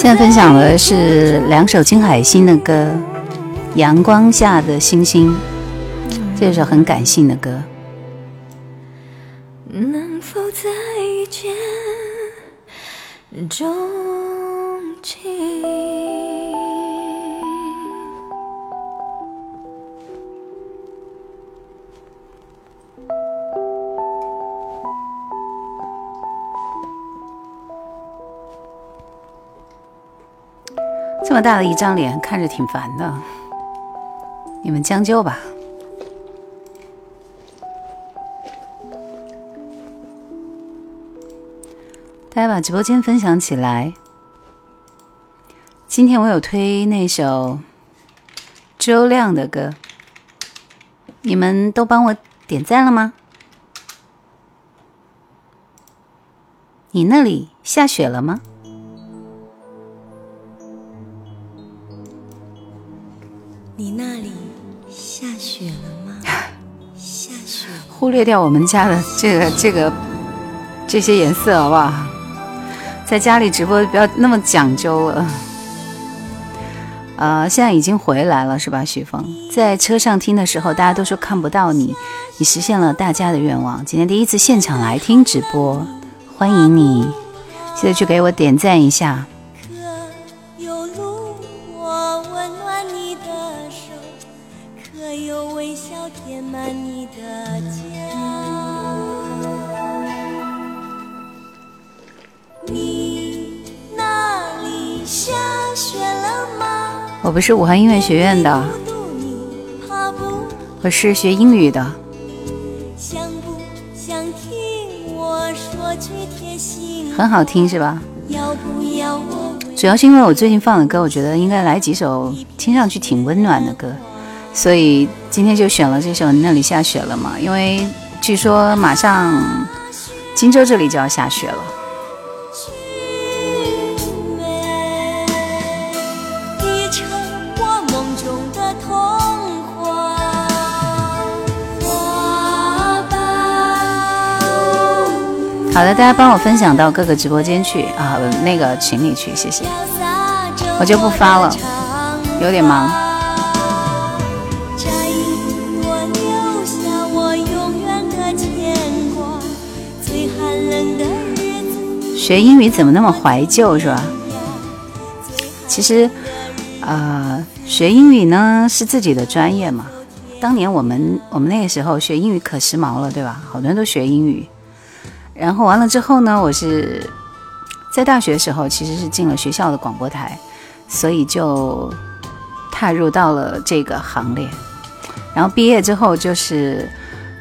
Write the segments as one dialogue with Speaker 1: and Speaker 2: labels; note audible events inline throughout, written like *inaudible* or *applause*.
Speaker 1: 现在分享的是两首金海心的歌，《阳光下的星星》，这首很感性的歌。
Speaker 2: 能否再见钟
Speaker 1: 这么大的一张脸，看着挺烦的。你们将就吧。大家把直播间分享起来。今天我有推那首周亮的歌，你们都帮我点赞了吗？你那里下雪了吗？忽略掉我们家的这个这个这些颜色，好不好？在家里直播不要那么讲究了。呃，现在已经回来了，是吧？许峰在车上听的时候，大家都说看不到你，你实现了大家的愿望。今天第一次现场来听直播，欢迎你，记得去给我点赞一下。我不是武汉音乐学院的，我是学英语的。很好听是吧？主要是因为我最近放的歌，我觉得应该来几首听上去挺温暖的歌，所以今天就选了这首《那里下雪了嘛》，因为据说马上荆州这里就要下雪了。好的，大家帮我分享到各个直播间去啊，那个群里去，谢谢。我就不发了，有点忙。学英语怎么那么怀旧，是吧？其实，呃，学英语呢是自己的专业嘛。当年我们我们那个时候学英语可时髦了，对吧？好多人都学英语。然后完了之后呢，我是在大学的时候，其实是进了学校的广播台，所以就踏入到了这个行列。然后毕业之后就是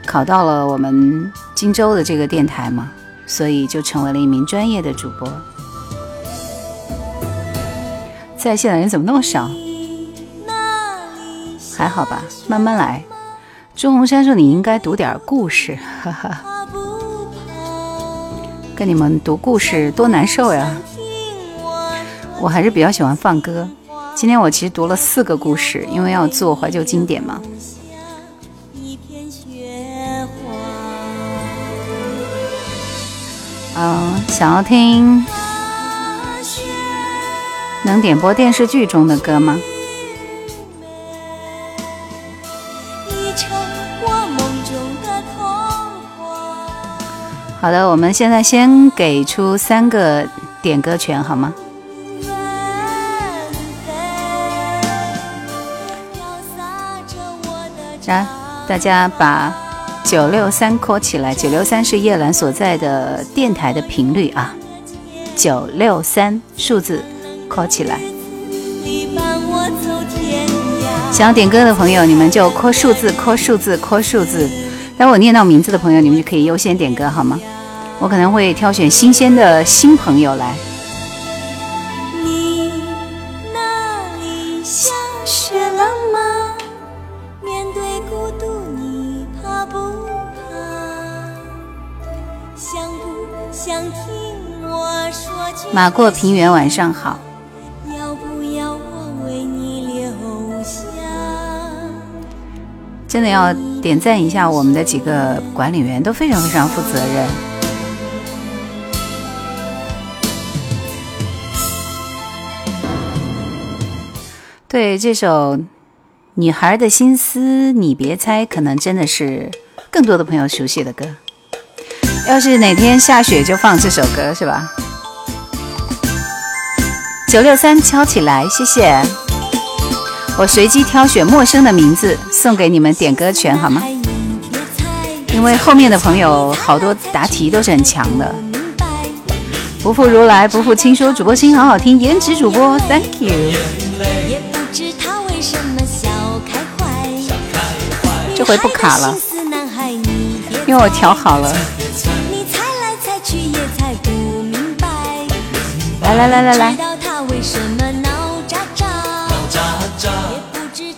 Speaker 1: 考到了我们荆州的这个电台嘛，所以就成为了一名专业的主播。在线的人怎么那么少？还好吧，慢慢来。朱红山说：“你应该读点故事。”哈哈。跟你们读故事多难受呀！我还是比较喜欢放歌。今天我其实读了四个故事，因为要做怀旧经典嘛。嗯，想要听能点播电视剧中的歌吗？好的，我们现在先给出三个点歌权，好吗？来，大家把九六三 call 起来，九六三是叶兰所在的电台的频率啊，九六三数字 call 起来。想要点歌的朋友，你们就 call 数字，call 数字，call 数字。待我念到名字的朋友，你们就可以优先点歌，好吗？我可能会挑选新鲜的新朋友来。你那里下雪了吗？面对孤独，你怕不怕？想不想听我说？马过平原，晚上好。真的要点赞一下我们的几个管理员，都非常非常负责任。对这首《女孩的心思你别猜》，可能真的是更多的朋友熟悉的歌。要是哪天下雪，就放这首歌，是吧？九六三敲起来，谢谢。我随机挑选陌生的名字，送给你们点歌权，好吗？因为后面的朋友好多答题都是很强的。不负如来，不负卿说，主播声音好好听，颜值主播，Thank you。这回不卡了，因为我调好了。来来来来来，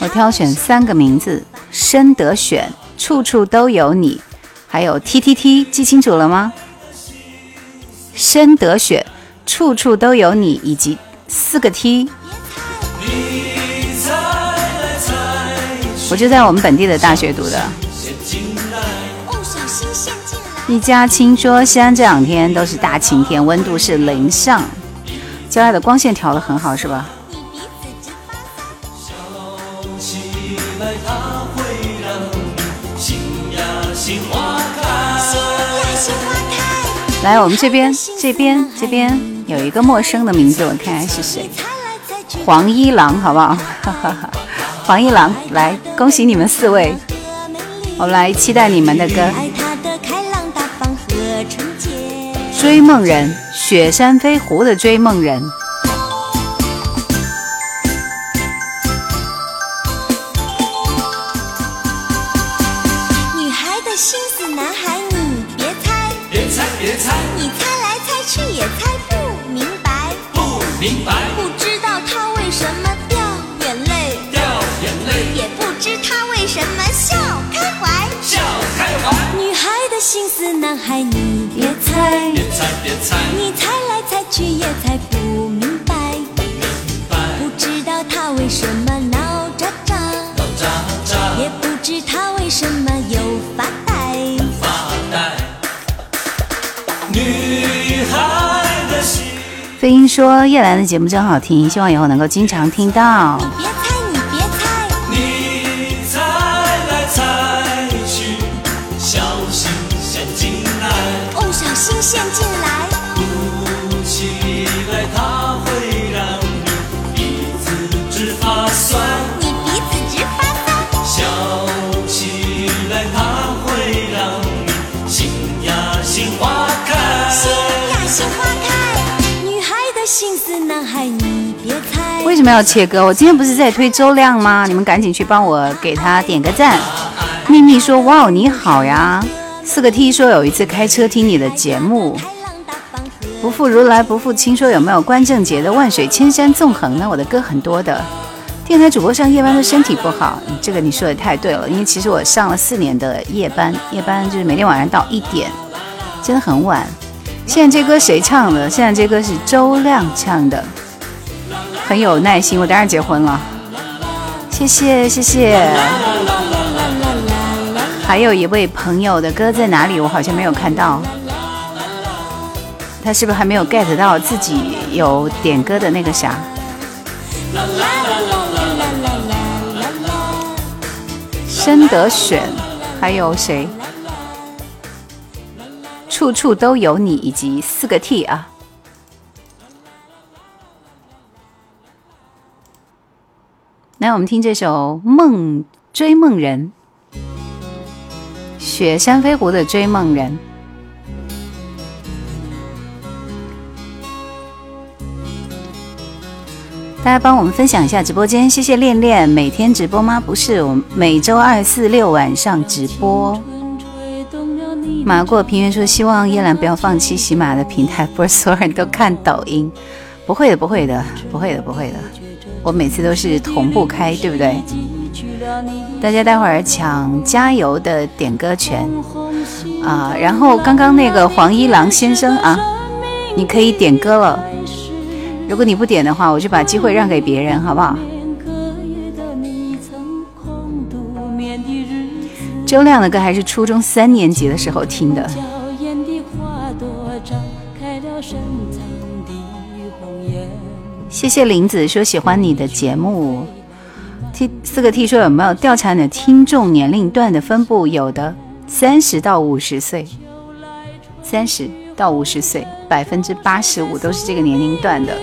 Speaker 1: 挑选三个名字：深得选、处处都有你，还有 T T T，记清楚了吗？深得选，处处都有你，以及四个 T。我就在我们本地的大学读的。一家亲说，西安这两天都是大晴天，温度是零上，郊外的光线调的很好，是吧？来，我们这边，这边，这边有一个陌生的名字，我看看是谁？黄一郎，好不好？哈哈哈。黄一郎，来，恭喜你们四位！我们来期待你们的歌。追梦人，雪山飞狐的追梦人。猜，你猜来猜去也猜不明白，不知道他为什么闹喳喳，闹喳喳，也不知他为什么又发呆，发呆。女孩的心。飞鹰说叶兰的节目真好听，希望以后能够经常听到。为什么要切歌？我今天不是在推周亮吗？你们赶紧去帮我给他点个赞。秘密说：“哇，你好呀！”四个 T 说：“有一次开车听你的节目。”不负如来不负卿说：“有没有关正杰的《万水千山纵横》呢？”我的歌很多的。电台主播上夜班的身体不好，这个你说的太对了。因为其实我上了四年的夜班，夜班就是每天晚上到一点，真的很晚。现在这歌谁唱的？现在这歌是周亮唱的，很有耐心。我当然结婚了，谢谢谢谢。还有一位朋友的歌在哪里？我好像没有看到，他是不是还没有 get 到自己有点歌的那个啥？深得选，还有谁？处处都有你，以及四个 T 啊！来，我们听这首《梦追梦人》，雪山飞狐的《追梦人》。大家帮我们分享一下直播间，谢谢恋恋。每天直播吗？不是，我每周二、四、六晚上直播。马过平原说：“希望叶兰不要放弃喜马的平台，不是所有人都看抖音。不会的，不会的，不会的，不会的。我每次都是同步开，对不对？大家待会儿抢加油的点歌权啊！然后刚刚那个黄一郎先生啊，你可以点歌了。如果你不点的话，我就把机会让给别人，好不好？”周亮的歌还是初中三年级的时候听的。谢谢林子说喜欢你的节目，T 四个 T 说有没有调查你的听众年龄段的分布？有的，三十到五十岁，三十到五十岁，百分之八十五都是这个年龄段的。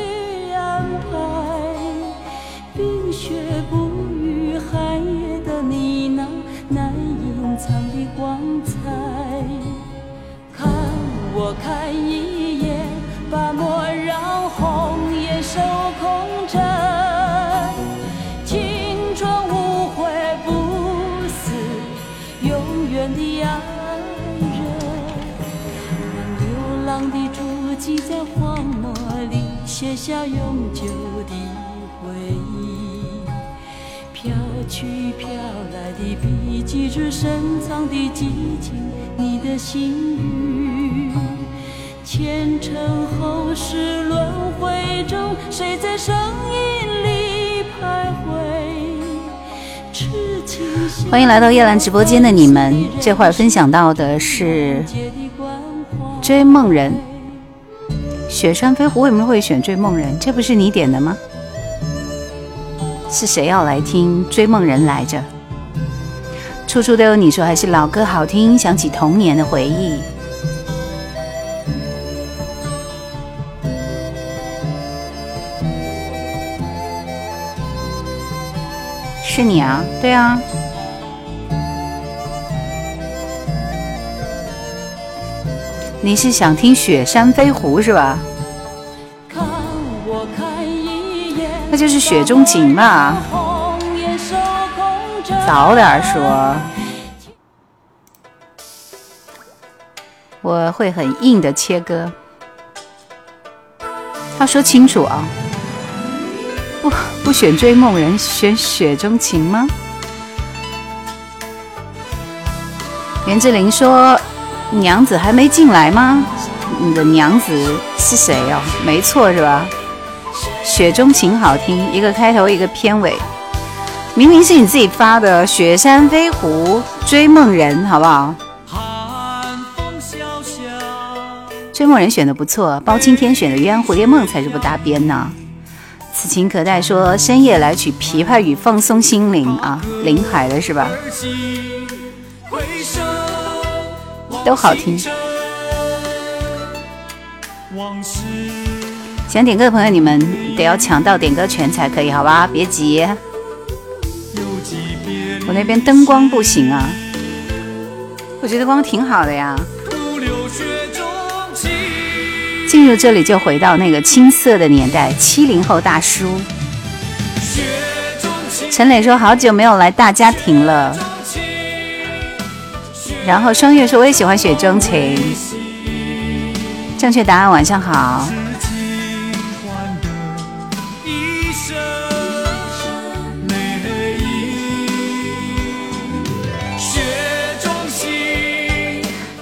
Speaker 1: 在荒漠里写下永久的回忆，飘去飘来的笔记着深藏的激情，你的心语。前尘后世轮回中，谁在声音里徘徊？痴情欢迎来到夜兰直播间的你们，这会儿分享到的是追梦人。雪山飞狐为什么会选《追梦人》？这不是你点的吗？是谁要来听《追梦人》来着？处处都有你说，还是老歌好听，想起童年的回忆。是你啊？对啊。你是想听《雪山飞狐》是吧？那就是《雪中情》嘛。早点说，我会很硬的切割。要说清楚啊！不不选《追梦人》，选《雪中情》吗？袁志玲说。娘子还没进来吗？你的娘子是谁哦？没错是吧？雪中情好听，一个开头一个片尾，明明是你自己发的《雪山飞狐》追梦人，好不好？追梦人选的不错，包青天选的鸳蝴蝶梦才是不搭边呢。此情可待说深夜来取琵琶语放松心灵啊，林海的是吧？都好听，想点歌的朋友，你们得要抢到点歌权才可以，好吧？别急，我那边灯光不行啊，我觉得光挺好的呀。进入这里就回到那个青涩的年代，七零后大叔。陈磊说好久没有来大家庭了。然后双月说我也喜欢雪中情。正确答案晚上好。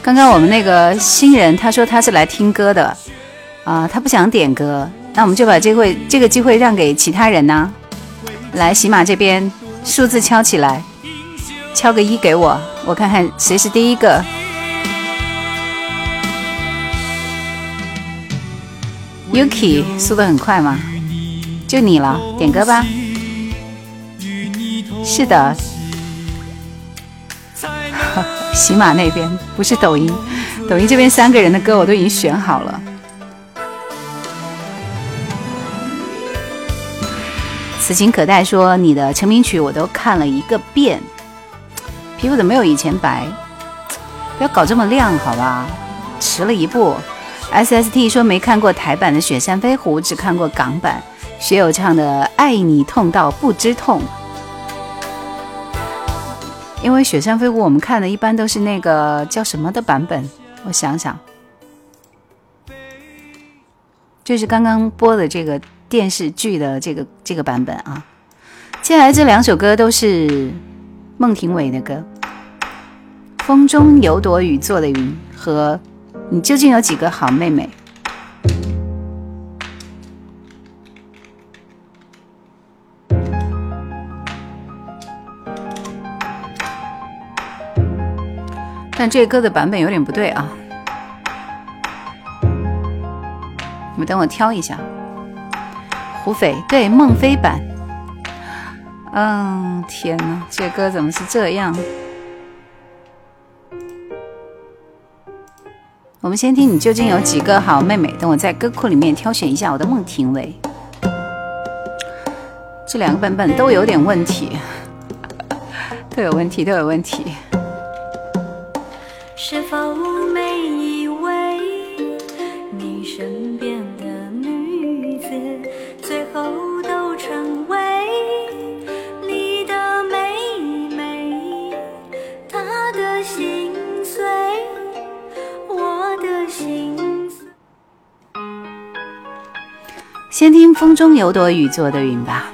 Speaker 1: 刚刚我们那个新人他说他是来听歌的啊，他不想点歌，那我们就把这会这个机会让给其他人呢。来喜马这边数字敲起来，敲个一给我。我看看谁是第一个。Yuki 速度很快吗？就你了，点歌吧。是的，*laughs* 喜马那边不是抖音，抖音这边三个人的歌我都已经选好了。此情可待说你的成名曲我都看了一个遍。皮肤怎么没有以前白？不要搞这么亮，好吧？迟了一步。S S T 说没看过台版的《雪山飞狐》，只看过港版，学友唱的《爱你痛到不知痛》。因为《雪山飞狐》我们看的一般都是那个叫什么的版本？我想想，就是刚刚播的这个电视剧的这个这个版本啊。接下来这两首歌都是孟庭苇的歌。风中有朵雨做的云和你究竟有几个好妹妹？但这歌的版本有点不对啊！你们等我挑一下。胡斐对孟非版，
Speaker 2: 嗯，天哪，这歌怎么是这样？我们先听你究竟有几个好妹妹，等我在歌库里面挑选一下我的孟庭苇。这两个版本都有点问题，*laughs* 都有问题，都有问题。是否每先听风中有朵雨做的云吧。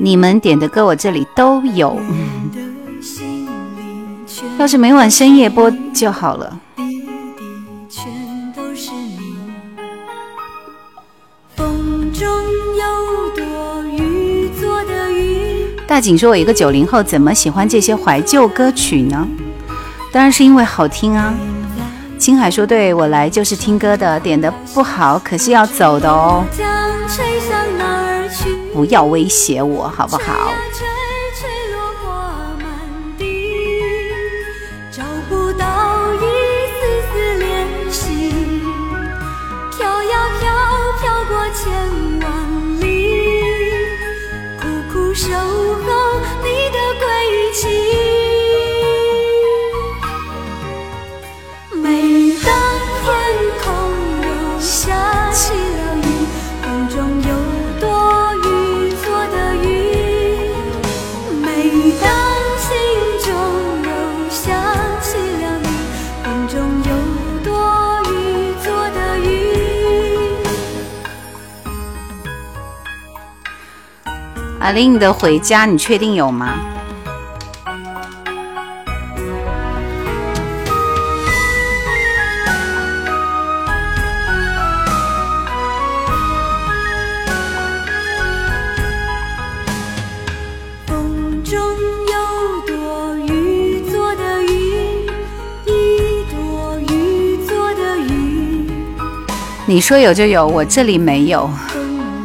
Speaker 2: 你们点的歌我这里都有，要是每晚深夜播就好了。大景说：“我一个九零后，怎么喜欢这些怀旧歌曲呢？当然是因为好听啊。”青海说：“对我来就是听歌的，点的不好可是要走的哦。”不要威胁我，好不好？阿玲的回家，你确定有吗？风中有朵雨做的云，一朵雨做的云。你说有就有，我这里没有，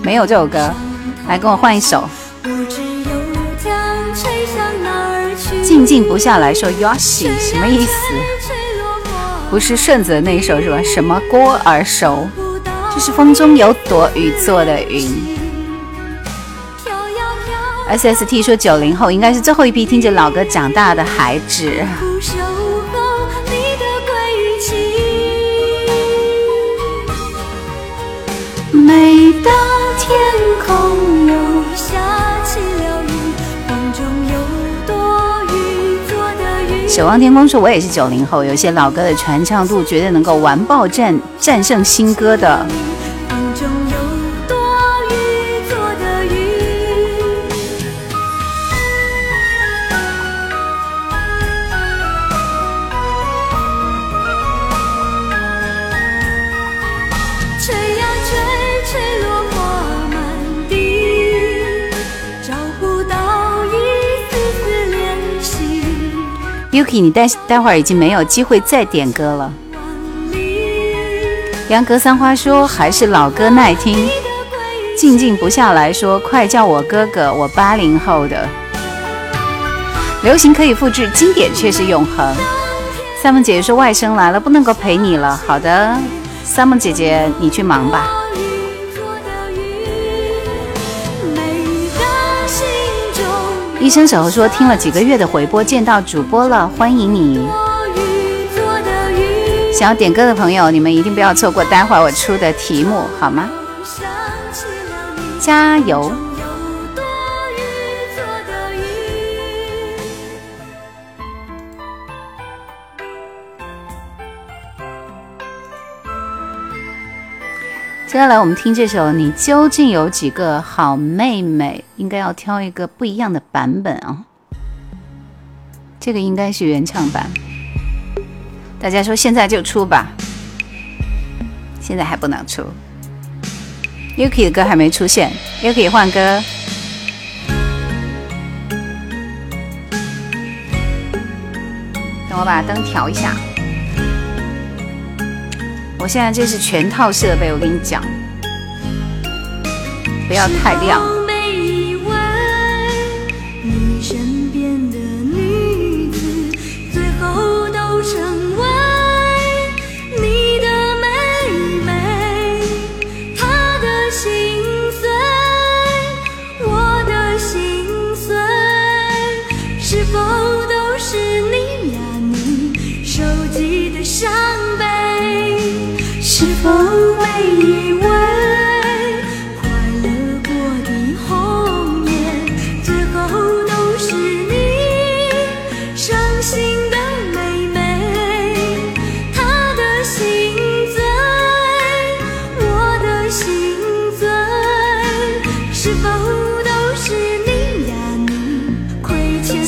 Speaker 2: 没有这首歌，来跟我换一首。静静不下来说 Yoshi 什么意思？不是顺子的那一首是吧？什么歌耳熟？这是风中有朵雨做的云。SST 说九零后应该是最后一批听着老歌长大的孩子。每当天空又守望天空说：“我也是九零后，有些老歌的传唱度绝对能够完爆战战胜新歌的。你待待会儿已经没有机会再点歌了。杨格三花说还是老歌耐听。静静不下来说快叫我哥哥，我八零后的。流行可以复制，经典却是永恒。三梦姐姐说外甥来了，不能够陪你了。好的，三梦姐姐你去忙吧。医生守候说听了几个月的回播，见到主播了，欢迎你。想要点歌的朋友，你们一定不要错过待会儿我出的题目，好吗？加油！接下来我们听这首《你究竟有几个好妹妹》，应该要挑一个不一样的版本啊。这个应该是原唱版。
Speaker 1: 大家说现在就出吧，现在还不能出。Yuki 的歌还没出现，Yuki 换歌。等我把灯调一下。现在这是全套设备，我跟你讲，不要太亮。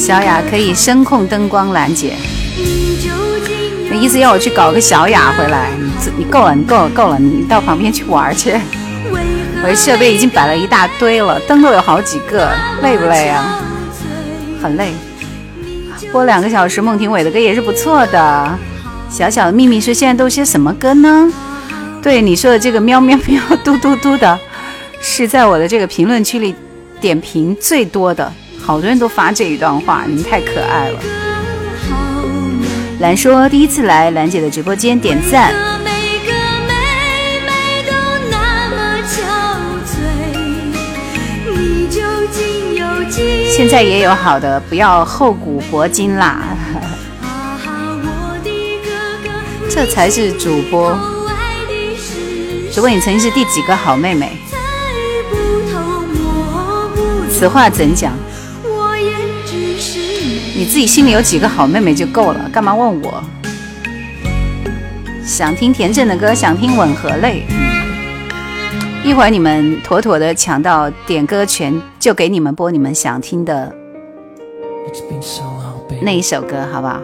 Speaker 1: 小雅可以声控灯光拦截，你意思要我去搞个小雅回来？你你够了，你够了，够了，你到旁边去玩去。我的设备已经摆了一大堆了，灯都有好几个，累不累啊？很累。播两个小时孟庭苇的歌也是不错的。小小的秘密是现在都些什么歌呢？对你说的这个喵喵喵嘟嘟嘟的，是在我的这个评论区里点评最多的。好多人都发这一段话，你们太可爱了。兰说第一次来兰姐的直播间点赞。现在也有好的，不要厚古薄今啦。这才是主播。主播，你曾经是第几个好妹妹？此话怎讲？你自己心里有几个好妹妹就够了，干嘛问我？想听田震的歌，想听吻和泪。一会儿你们妥妥的抢到点歌权，就给你们播你们想听的那一首歌，好不好？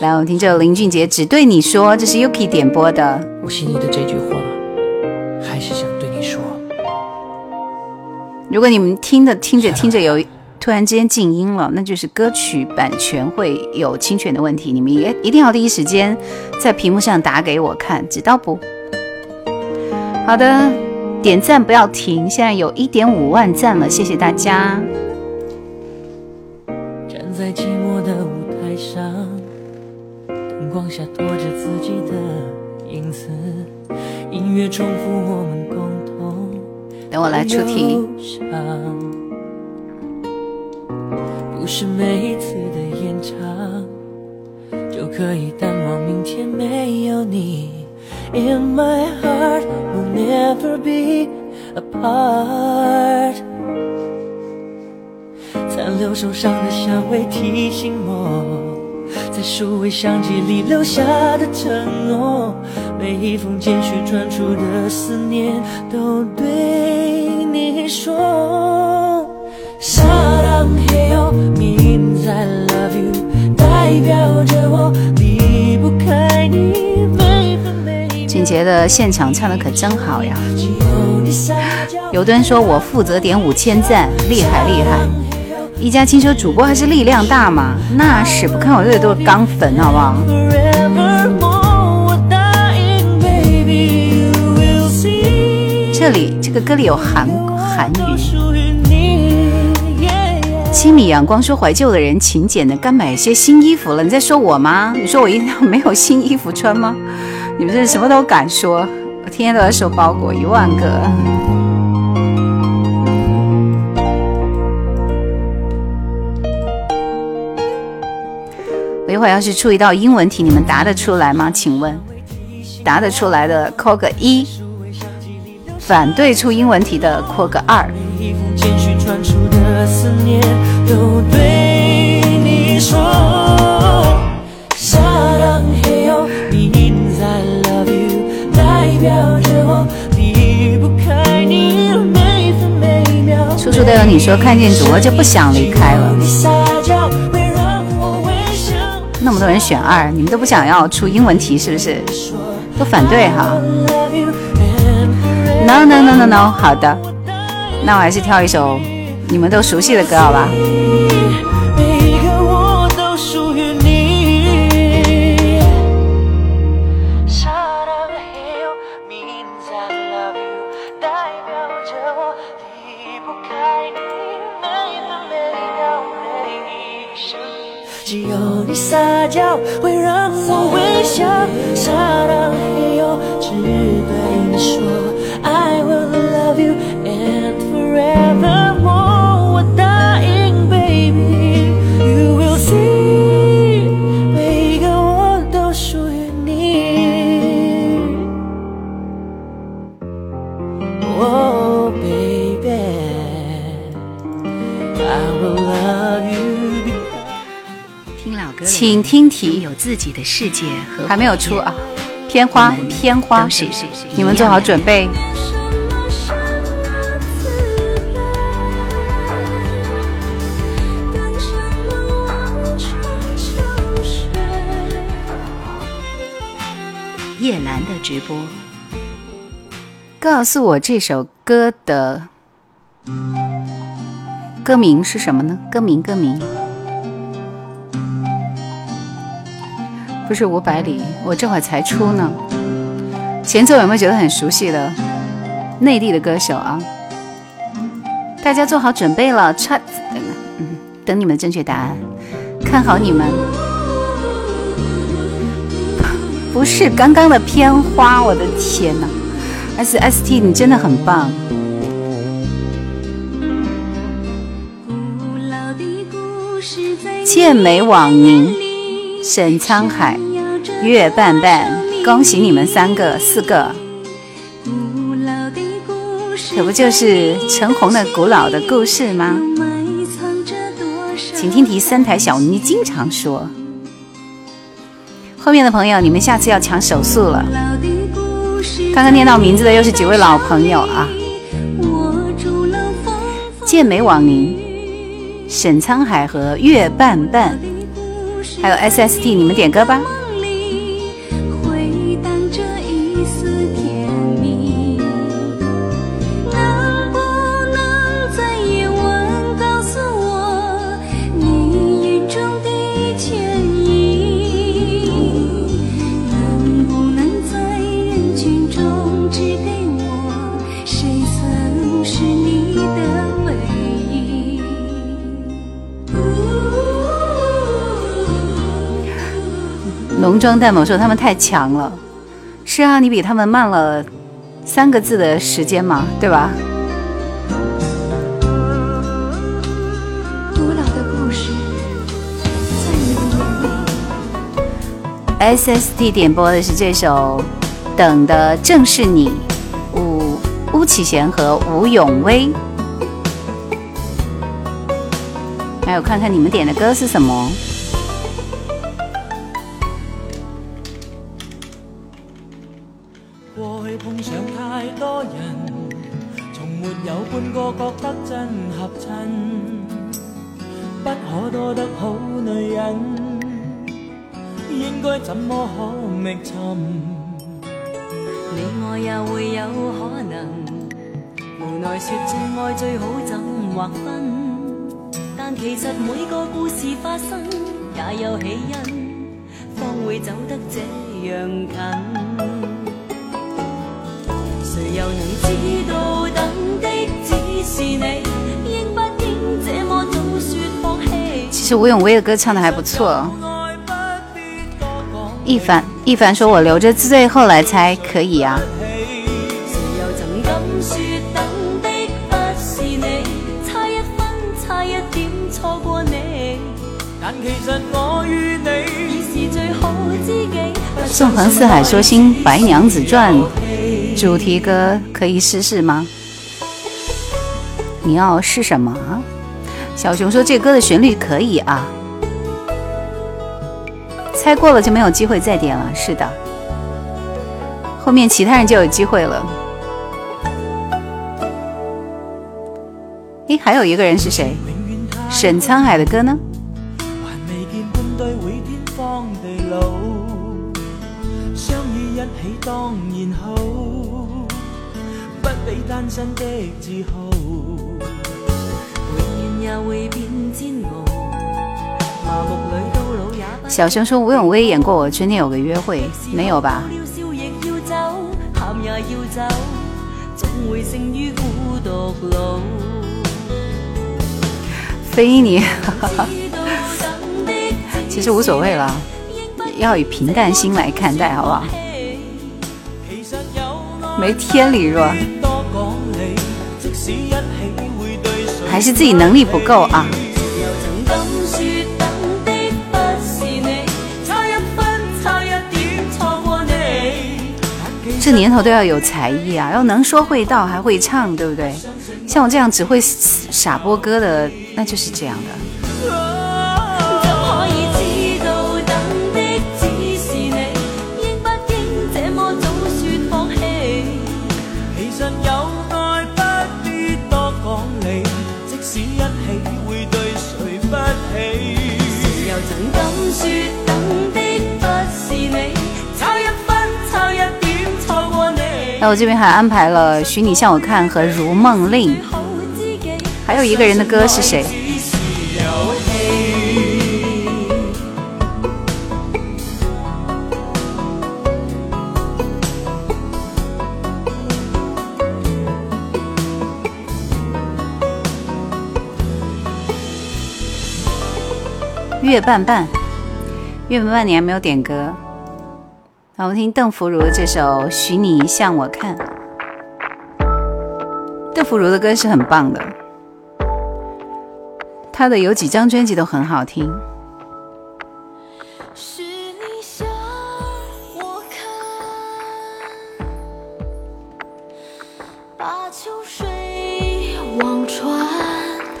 Speaker 1: 来，我们听这首林俊杰《只对你说》，这是 Yuki 点播的。我心里的这句话，还是想对你说。如果你们听着听着听着有。突然之间静音了，那就是歌曲版权会有侵权的问题。你们也一定要第一时间在屏幕上打给我看，知道不？好的，点赞不要停，现在有一点五万赞了，谢谢大家。站在寂寞的舞台上，灯光下拖着自己的影子，音乐重复我们共同。等我来出题。是每一次的演唱就可以淡忘明天没有你 in my heart will never be apart 残留受伤的香味提醒我在数位相机里留下的承诺每一封简讯传出的思念都对你说。俊杰的现场唱的可真好呀！有的人说我负责点五千赞，厉害厉害。一家亲说主播还是力量大嘛？那是不看我这里都是钢粉，好不好？这里这个歌里有韩韩语。七米阳光说：“怀旧的人勤俭的，该买些新衣服了。”你在说我吗？你说我一定要没有新衣服穿吗？你们这什么都敢说！我天天都在收包裹，一万个。我一会儿要是出一道英文题，你们答得出来吗？请问，答得出来的扣个一，反对出英文题的扣个二。处处都有你说，看见主播就不想离开了。那么多人选二，你们都不想要出英文题是不是？都反对哈？No No No No No，好的，那我还是挑一首你们都熟悉的歌好吧？只有你撒娇会让我微笑，撒浪嘿哟，只对你说，I will love you and forever。请听题，
Speaker 3: 有自己的世界和
Speaker 1: 还没有出啊，片花片花，你们做好准备。
Speaker 3: 叶兰的直播，
Speaker 1: 告诉我这首歌的歌名是什么呢？歌名歌名。不是五百里，我这会儿才出呢。前奏有没有觉得很熟悉的内地的歌手啊？大家做好准备了，差嗯，等你们的正确答案，看好你们。不是刚刚的片花，我的天哪！S S T，你真的很棒。剑眉网凝。沈沧海、月半半，恭喜你们三个、四个，可不就是陈红的古老的故事吗？请听题，三台小妮经常说。后面的朋友，你们下次要抢手速了。刚刚念到名字的又是几位老朋友啊？剑眉网凝、沈沧海和月半半。还有 SST，你们点歌吧。浓妆淡抹说他们太强了，是啊，你比他们慢了三个字的时间嘛，对吧？古老的故事，在你的眼里。SST 点播的是这首《等的正是你》，吴巫启贤和吴永威。还有看看你们点的歌是什么？歌唱的还不错。一凡一凡说：“我留着最后来猜可以啊。”纵横四海说新《白娘子传》主题歌可以试试吗？你要试什么？小熊说这歌的旋律可以啊。猜过了就没有机会再点了。是的，后面其他人就有机会了。诶，还有一个人是谁？沈沧海的歌呢？
Speaker 4: 对会天荒地老，相依一起当然好，不比单身的自豪。
Speaker 2: 永远也会变煎熬，麻木里。
Speaker 1: 小熊说吴永威演过《我春天有个约会》，没有吧？
Speaker 2: 了笑亦要走，喊也要走，总会胜于孤独老。
Speaker 1: 飞你，
Speaker 2: 知道等的
Speaker 1: 其实无所谓了，要以平淡心来看待，好不好？没天理是吧？还是自己能力不够啊？这年头都要有才艺啊，要能说会道还会唱，对不对？像我这样只会傻播歌的，那就是这样的。那我这边还安排了《许你向我看》和《如梦令》，还有一个人的歌是谁？月半半，月半半，你还没有点歌。那我们听邓福如这首《许你向我看》。邓福如的歌是很棒的，他的有几张专辑都很好听。
Speaker 2: 是你向我看，把秋水望穿，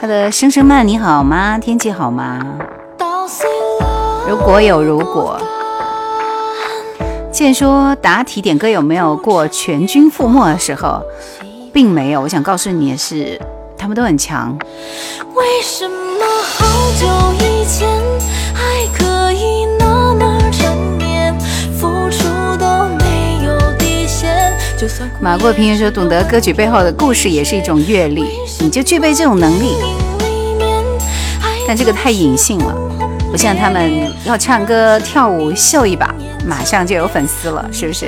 Speaker 1: 她的《声声慢》你好吗？天气好吗？如果有如果，见说答题点歌有没有过全军覆没的时候，并没有。我想告诉你的是，他们都很强。
Speaker 2: 为什么好久以前还可以那么缠绵，付出都没有底线？就算
Speaker 1: 马过平时说，懂得歌曲背后的故事也是一种阅历，你就具备这种能力。但这个太隐性了，不像他们要唱歌、跳舞、秀一把，马上就有粉丝了，是不是？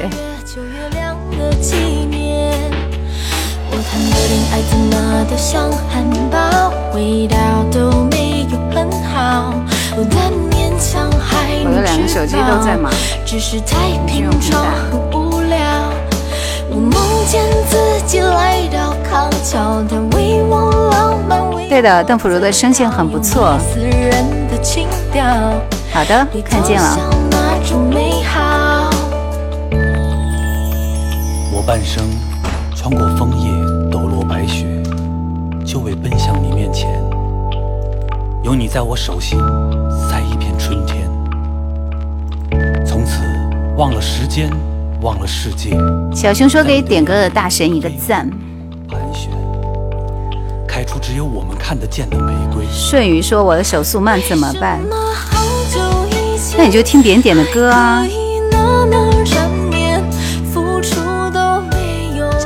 Speaker 2: 我谈的
Speaker 1: 两个手机都在忙，
Speaker 2: 只是太平常和无聊。我梦见自己来到康桥，我浪漫，为
Speaker 1: 对的，邓福如的声线很不错。好的，看见了。
Speaker 5: 我半生穿过枫叶、抖落白雪，就为奔向你面前。有你在我手心，塞一片春天。从此忘了时间，忘了世界，
Speaker 1: 小熊说给点歌的大神一个赞。
Speaker 5: 盘旋，开出只有我们看得见的玫瑰。
Speaker 1: 顺宇说我的手速慢怎么办？那你就听别人点的歌啊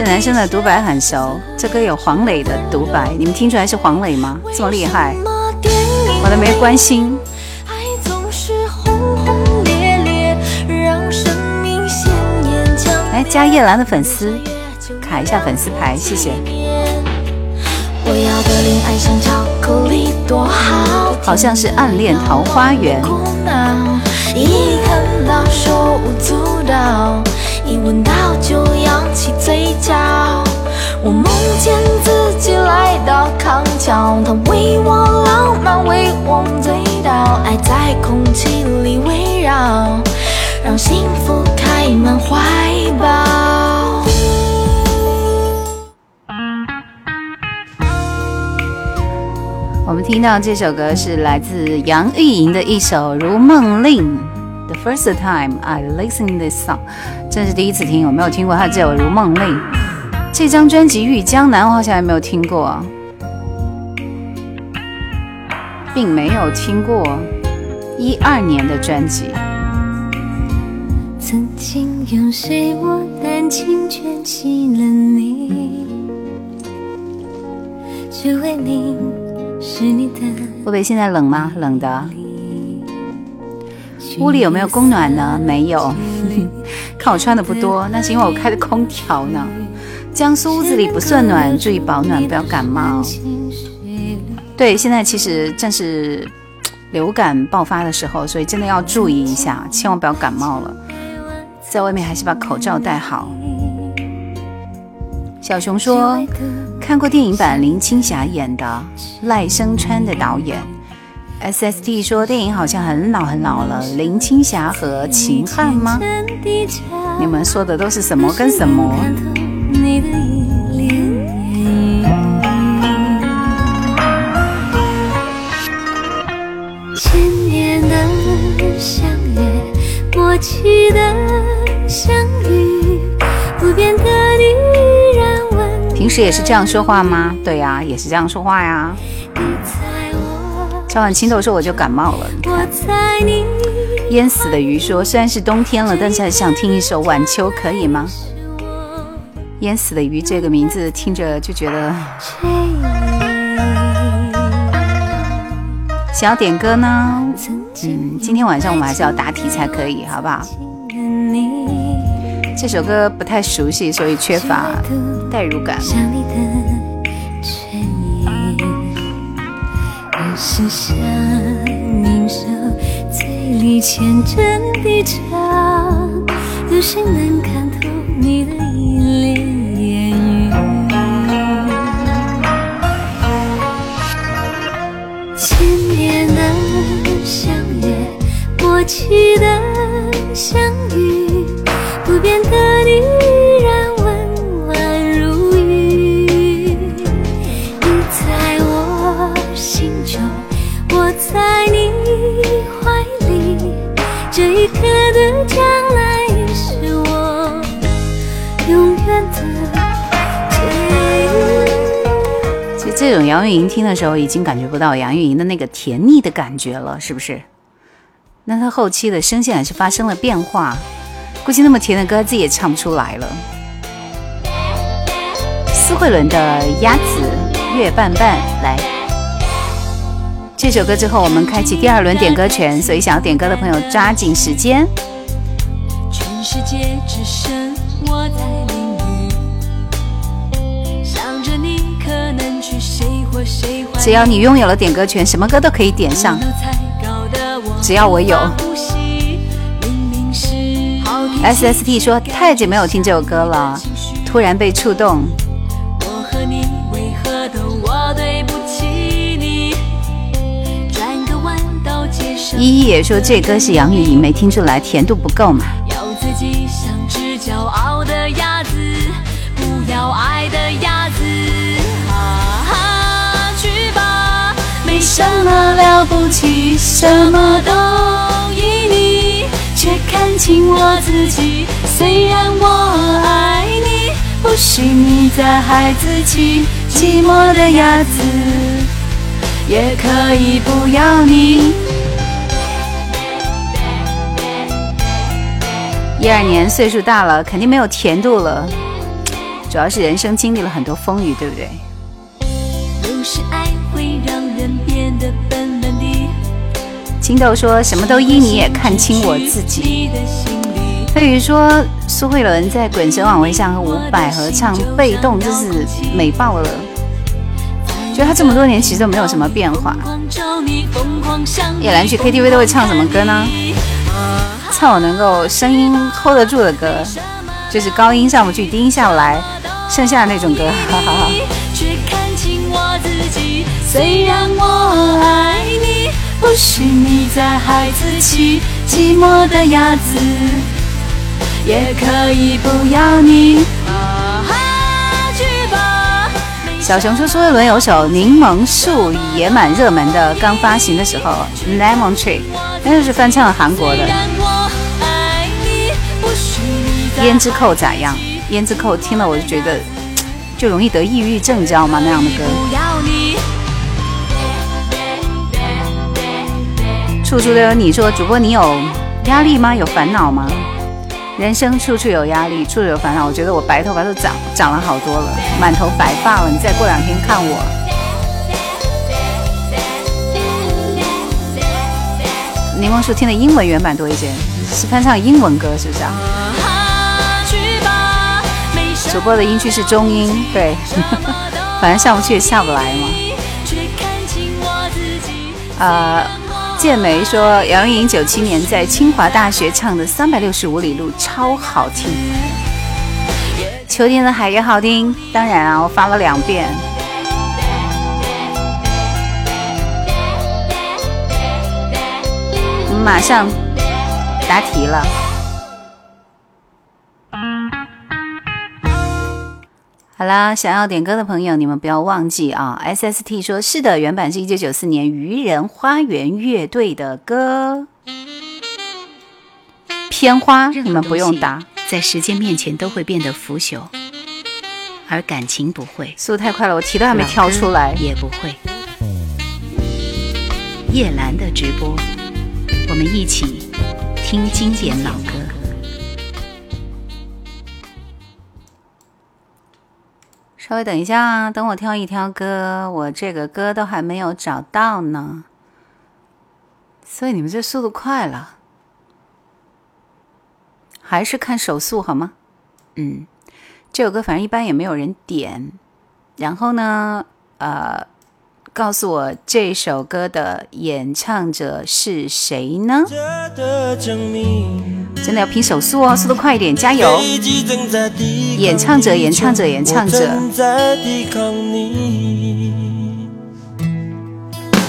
Speaker 1: 这男生的独白很熟，这歌有黄磊的独白，你们听出来是黄磊吗？这么厉害，我都没关心。
Speaker 2: 爱总是轰轰烈烈，让生命鲜艳强
Speaker 1: 来加叶兰的粉丝，卡一下粉丝牌，谢谢。
Speaker 2: 我要的恋爱像巧克力多好，
Speaker 1: 好像是暗恋桃花源。
Speaker 2: 苦恼，一看到手舞足蹈，一闻到就扬起嘴角。我梦见自己来到康桥，他为我浪漫，为我醉倒，爱在空气里围绕，让幸福开满怀抱。
Speaker 1: 我们听到这首歌是来自杨钰莹的一首《如梦令》。The first time I listen this song，真是第一次听，我没有听过他这首《如梦令》。这张专辑《玉江南》我好像还没有听过，并没有听过。一二年的专辑。
Speaker 2: 曾经有谁我担情卷起了你，只为你是你的
Speaker 1: 湖北现在冷吗？冷的。屋里有没有供暖呢？没有，看我穿的不多，那是因为我开的空调呢。江苏屋子里不算暖，注意保暖，不要感冒。对，现在其实正是流感爆发的时候，所以真的要注意一下，千万不要感冒了。在外面还是把口罩戴好。小熊说看过电影版林青霞演的，赖声川的导演。S S T 说电影好像很老很老了，林青霞和秦汉吗？你们说的都是什么跟什么？
Speaker 2: 千年的相约，默契的相遇，不变的你温
Speaker 1: 平时也是这样说话吗？对呀、也是这样说话呀。
Speaker 2: 你在我，
Speaker 1: 超碗青豆说我就感冒了，
Speaker 2: 我
Speaker 1: 看。
Speaker 2: 在你
Speaker 1: 淹死的鱼说虽然是冬天了，但是还想听一首晚秋，可以吗？淹死的鱼这个名字听着就觉得想要点歌呢。嗯，今天晚上我们还是要答题才可以，好不好？这首歌不太熟悉，所以缺乏代入感。
Speaker 2: 是想凝手，嘴里虔真的唱，有谁能看透你的一帘烟雨？千年的相约，默契的相遇，不变的你
Speaker 1: 杨钰莹听的时候，已经感觉不到杨钰莹的那个甜腻的感觉了，是不是？那她后期的声线还是发生了变化，估计那么甜的歌自己也唱不出来了。苏慧伦的《鸭子月半半》来，这首歌之后，我们开启第二轮点歌权，所以想要点歌的朋友抓紧时间。
Speaker 2: 全世界只剩我在淋雨，想着你可能去谁
Speaker 1: 只要你拥有了点歌权，什么歌都可以点上。只要我有。S S T 说太久没有听这首歌了，突然被触动。依依也说这歌是杨钰莹，没听出来甜度不够嘛。
Speaker 2: 么了不起，什么都依你，却看清我自己。虽然我爱你，不许你再孩子气，寂寞的鸭子也可以不要你。
Speaker 1: 一二年岁数大了，肯定没有甜度了，主要是人生经历了很多风雨，对不对？青豆说什么都依你，也看清我自己。飞鱼说苏慧伦在《滚石晚会》上和伍佰合唱《被动》，真是美爆了。觉得他这么多年其实都没有什么变化。叶兰去 KTV 都会唱什么歌呢？唱我能够声音 hold 得住的歌，就是高音上不去，低音下不来，剩下的那种歌。哈哈哈。
Speaker 2: 虽然我爱你，不许你再孩子气，寂寞的鸭子也可以不要你。去吧。
Speaker 1: 小熊说苏慧伦有首《柠檬树》也蛮热门的，刚发行的时候《Lemon Tree》，那就是翻唱了韩国的。胭脂扣咋样？胭脂扣听了我就觉得就容易得抑郁症，你知道吗？那样的歌。处处都有你。说主播，你有压力吗？有烦恼吗？人生处处有压力，处处有烦恼。我觉得我白头发都长长了好多了，满头白发了。你再过两天看我。柠檬树听的英文原版多一些，是翻唱英文歌是不是啊？主播的音区是中音，对，*laughs* 反正上不去也下不来嘛。呃，谢梅说杨钰莹九七年在清华大学唱的《三百六十五里路》超好听。秋天的海也好听，当然啊，我发了两遍。马上答题了。好啦，想要点歌的朋友，你们不要忘记啊！S S T 说是的，原版是一九九四年愚人花园乐队的歌。片花，你们不用答，
Speaker 3: 在时间面前都会变得腐朽，而感情不会。
Speaker 1: 速度太快了，我题都还没挑出来，
Speaker 3: 也不会。叶兰的直播。我们一起听经典老歌。
Speaker 1: 稍微等一下啊，等我挑一挑歌，我这个歌都还没有找到呢。所以你们这速度快了，还是看手速好吗？嗯，这首歌反正一般也没有人点。然后呢，呃。告诉我这首歌的演唱者是谁呢？真的要拼手速哦，速度快一点，加油！演唱者，演唱者，演唱者。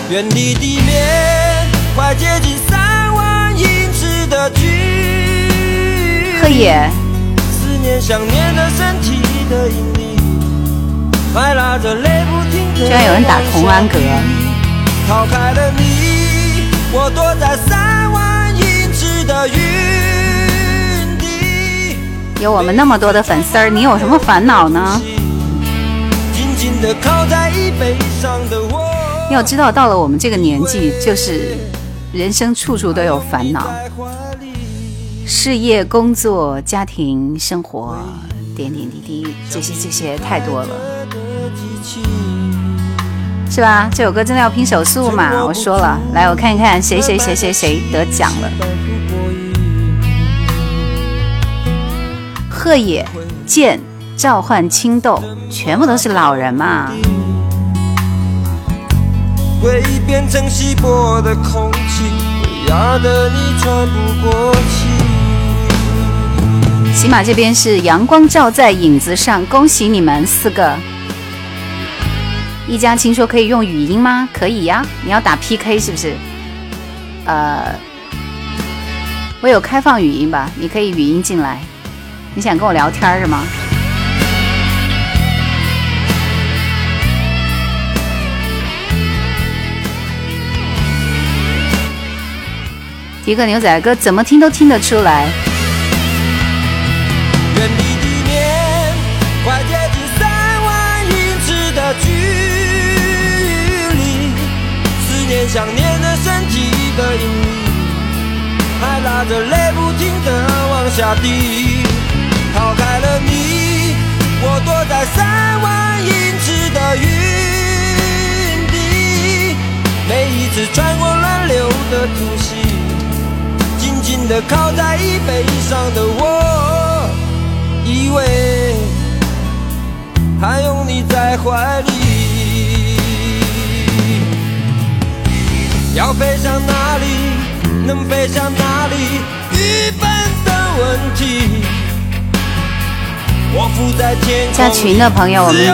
Speaker 1: 远离地面，快接近三万英尺的距离。贺野。思念想念的身体的引力，还拉着泪不停。居然有人打同安格。有我们那么多的粉丝儿，你有什么烦恼呢？要知道，到了我们这个年纪，就是人生处处都有烦恼，事业、工作、家庭、生活，点点滴滴，这些这些太多了。是吧？这首歌真的要拼手速嘛？我说了，来，我看一看谁谁谁谁谁得奖了。鹤野剑召唤青豆，全部都是老人嘛。起码这边是阳光照在影子上，恭喜你们四个。一家亲说可以用语音吗？可以呀，你要打 PK 是不是？呃，我有开放语音吧，你可以语音进来。你想跟我聊天是吗？一个牛仔歌怎么听都听得出来。想念的身体的引力，还拉着泪不停的往下滴。逃开了你，我躲在三万英尺的云底。每一次穿过乱流的突袭，紧紧的靠在椅背上的我，以为还拥你在怀里。要飞向哪里？能飞向哪里？愚笨的问题。我浮在天空，加群的朋友，我们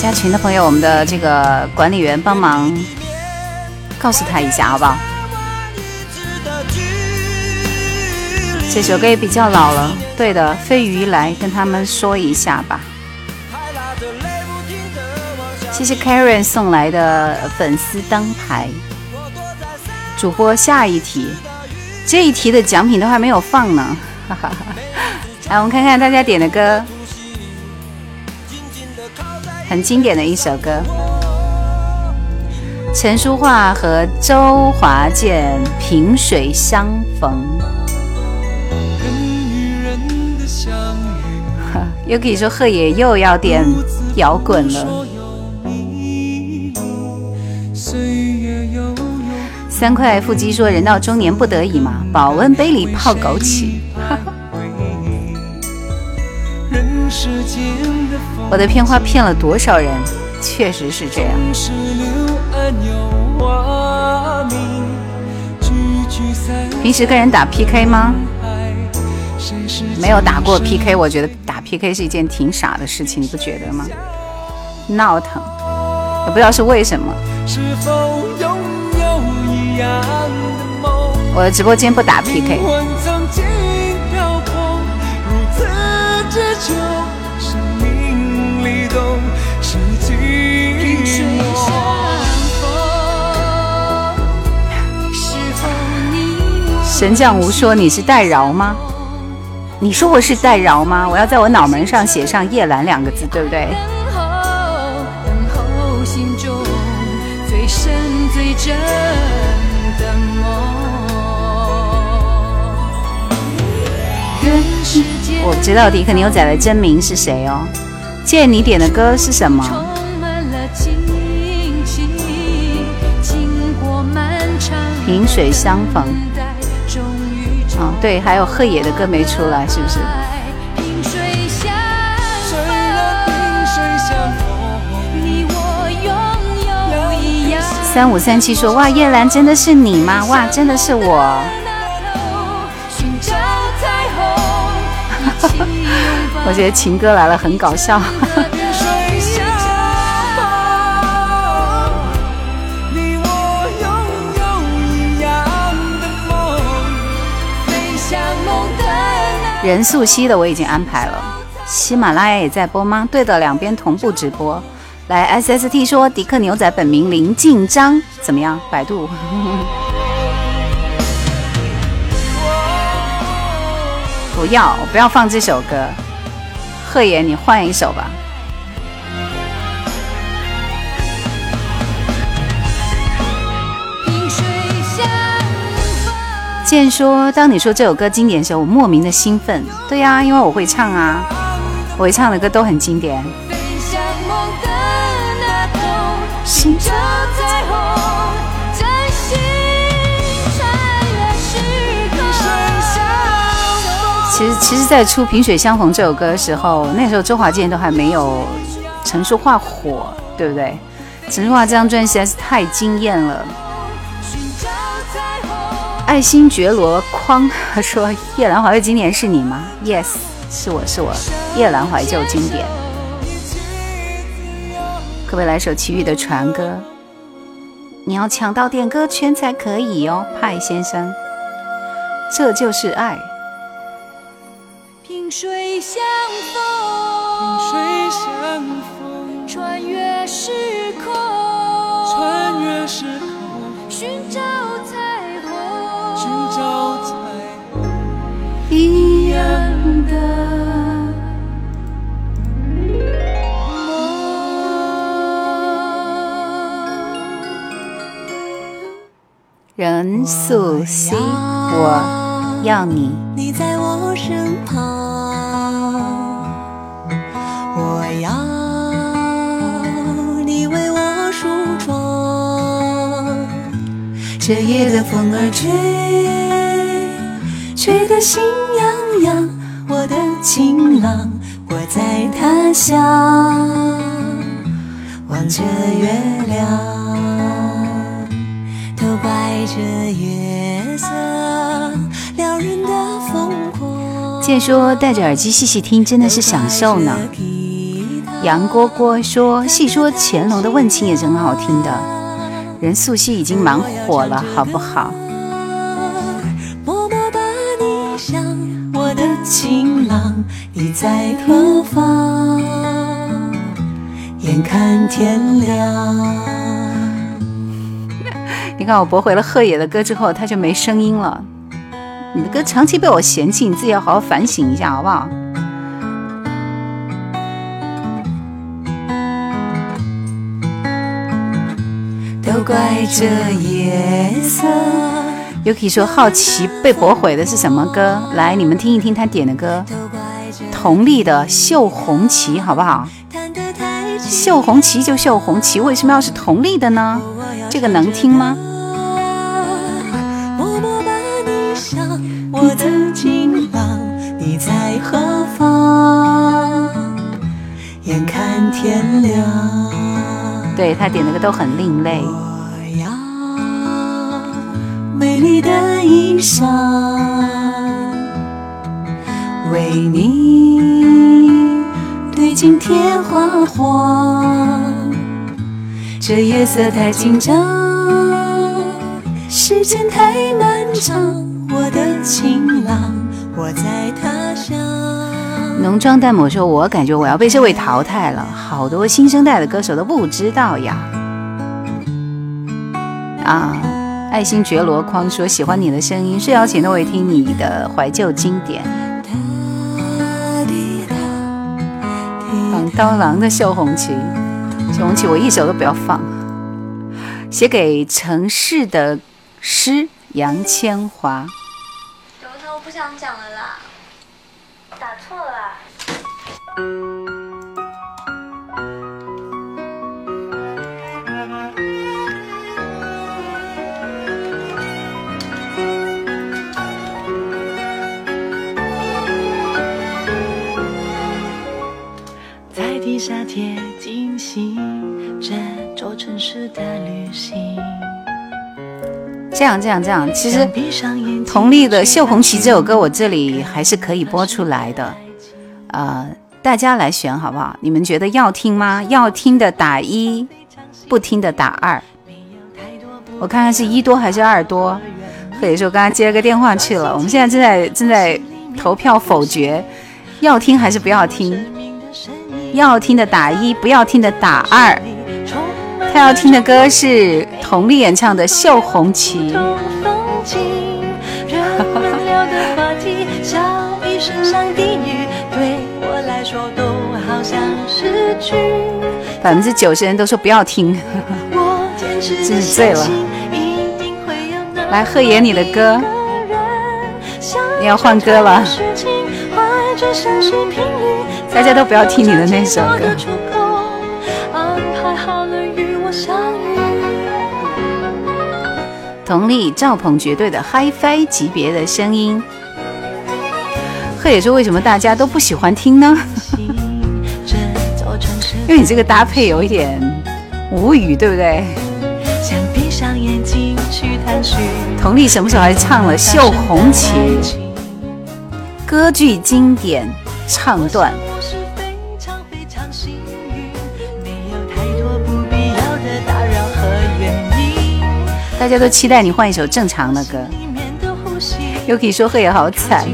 Speaker 1: 加群的朋友，我们的这个管理员帮忙告诉他一下，好不好？这首歌也比较老了，对的，飞鱼来跟他们说一下吧。谢谢 Karen 送来的粉丝灯牌。主播下一题，这一题的奖品都还没有放呢。哈哈哈。来，我们看看大家点的歌，很经典的一首歌。陈淑桦和周华健萍水相逢。*laughs* 又可以说贺野又要点摇滚了。三块腹肌说：“人到中年不得已嘛，保温杯里泡枸杞。*laughs* 我的片花骗了多少人？确实是这样。平时跟人打 PK 吗？没有打过 PK，我觉得打 PK 是一件挺傻的事情，你不觉得吗？闹腾，也不知道是为什么。我的直播间不打 PK。神将无说你是代饶吗？你说我是代饶吗？我要在我脑门上写上叶兰两个字，对不对？我不知道迪克牛仔的真名是谁哦。见你点的歌是什么？萍水相逢。嗯，对，还有贺野的歌没出来，是不是？三五三七说：“哇，叶兰真的是你吗？哇，真的是我。*laughs* ”我觉得情歌来了很搞笑。*laughs* 任素汐的我已经安排了，喜马拉雅也在播吗？对的，两边同步直播。来，SST 说迪克牛仔本名林晋章，怎么样？百度。*laughs* 不要，不要放这首歌。贺爷，你换一首吧。健说，当你说这首歌经典的时，候，我莫名的兴奋。对呀，因为我会唱啊，我会唱的歌都很经典。其实，其实，在出《萍水相逢》这首歌的时候，那时候周华健都还没有陈淑桦火，对不对？陈淑桦这张专辑实在是太惊艳了。爱新觉罗匡说：“夜兰怀旧经典是你吗？”Yes，是我是我。夜兰怀旧经典，各位来首齐豫的《船歌》？你要抢到点歌圈才可以哦，派先生。这就是爱。萍水相逢，任素汐，我要你。你在我身旁，我要你为我梳妆。这夜的风儿吹。吹得心痒痒，我的情郎，我在他乡，望着月亮，都怪这月色撩人的疯狂。见说戴着耳机细细听，真的是享受呢。杨蝈蝈说，细说乾隆的问情也是很好听的。任素汐已经蛮火了，好不好？情郎，你在何方？眼看天亮。你看我驳回了贺野的歌之后，他就没声音了。你的歌长期被我嫌弃，你自己要好好反省一下，好不好？都
Speaker 2: 怪这夜色。Yuki 说好奇被驳回的是什么歌？来，你们听一听他点的歌，佟丽的《绣红旗》，好不好？绣红旗就绣红旗，为什么要是佟丽的呢？这个能听吗？我的情郎，你在何方？眼看天亮。对他点的歌都很另类。我要美丽的衣裳，为你对镜贴花黄。这夜色太紧张，时间太漫长。我的情郎，我在他乡。浓妆淡抹说：“我感觉我要被这位淘汰了，好多新生代的歌手都不知道呀。”啊，爱新觉罗框说：“喜欢你的声音，睡觉前都会听你的怀旧经典。”放刀郎的《绣红旗》，《绣红旗》我一首都不要放。写给城市的诗，杨千嬅。
Speaker 6: 不想讲了啦，打错了。
Speaker 1: 在地下铁这
Speaker 2: 样这样这样，其实佟丽的《绣红旗》这首歌，我这里还是可以播出来的，呃，大家来选好不好？你们觉得要听吗？要听的打一，不听的打二。我看看是一多还是二多？或者说刚刚接了个电话去了。我们现在正在正在投票否决，要听还是不要听？要听的打一，不要听的打二。他要听的歌是佟丽演唱的《绣红旗》。*laughs* 百分之九十人都说不要听，真是醉了。来，贺爷你的歌，你要换歌了。*laughs* 大家都不要听你的那首歌。佟丽、赵鹏绝对的 HiFi 级别的声音，贺野说：“为什么大家都不喜欢听呢？因为你这个搭配有一点无语，对不对？”佟丽什么时候还唱了《绣红旗》？歌剧经典唱段。大家都期待你换一首正常的歌。Yuki 说贺也好惨。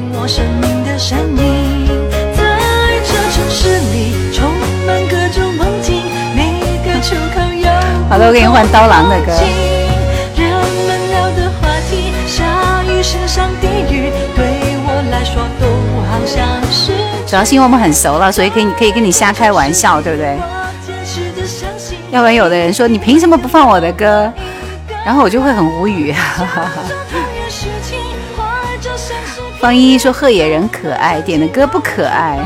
Speaker 2: 好的，我给你换刀郎的歌。主要是因为我们很熟了，所以可以可以跟你瞎开玩笑，对不对？要不然有的人说你凭什么不放我的歌？然后我就会很无语。*laughs* 方依依说贺野人可爱，点的歌不可爱。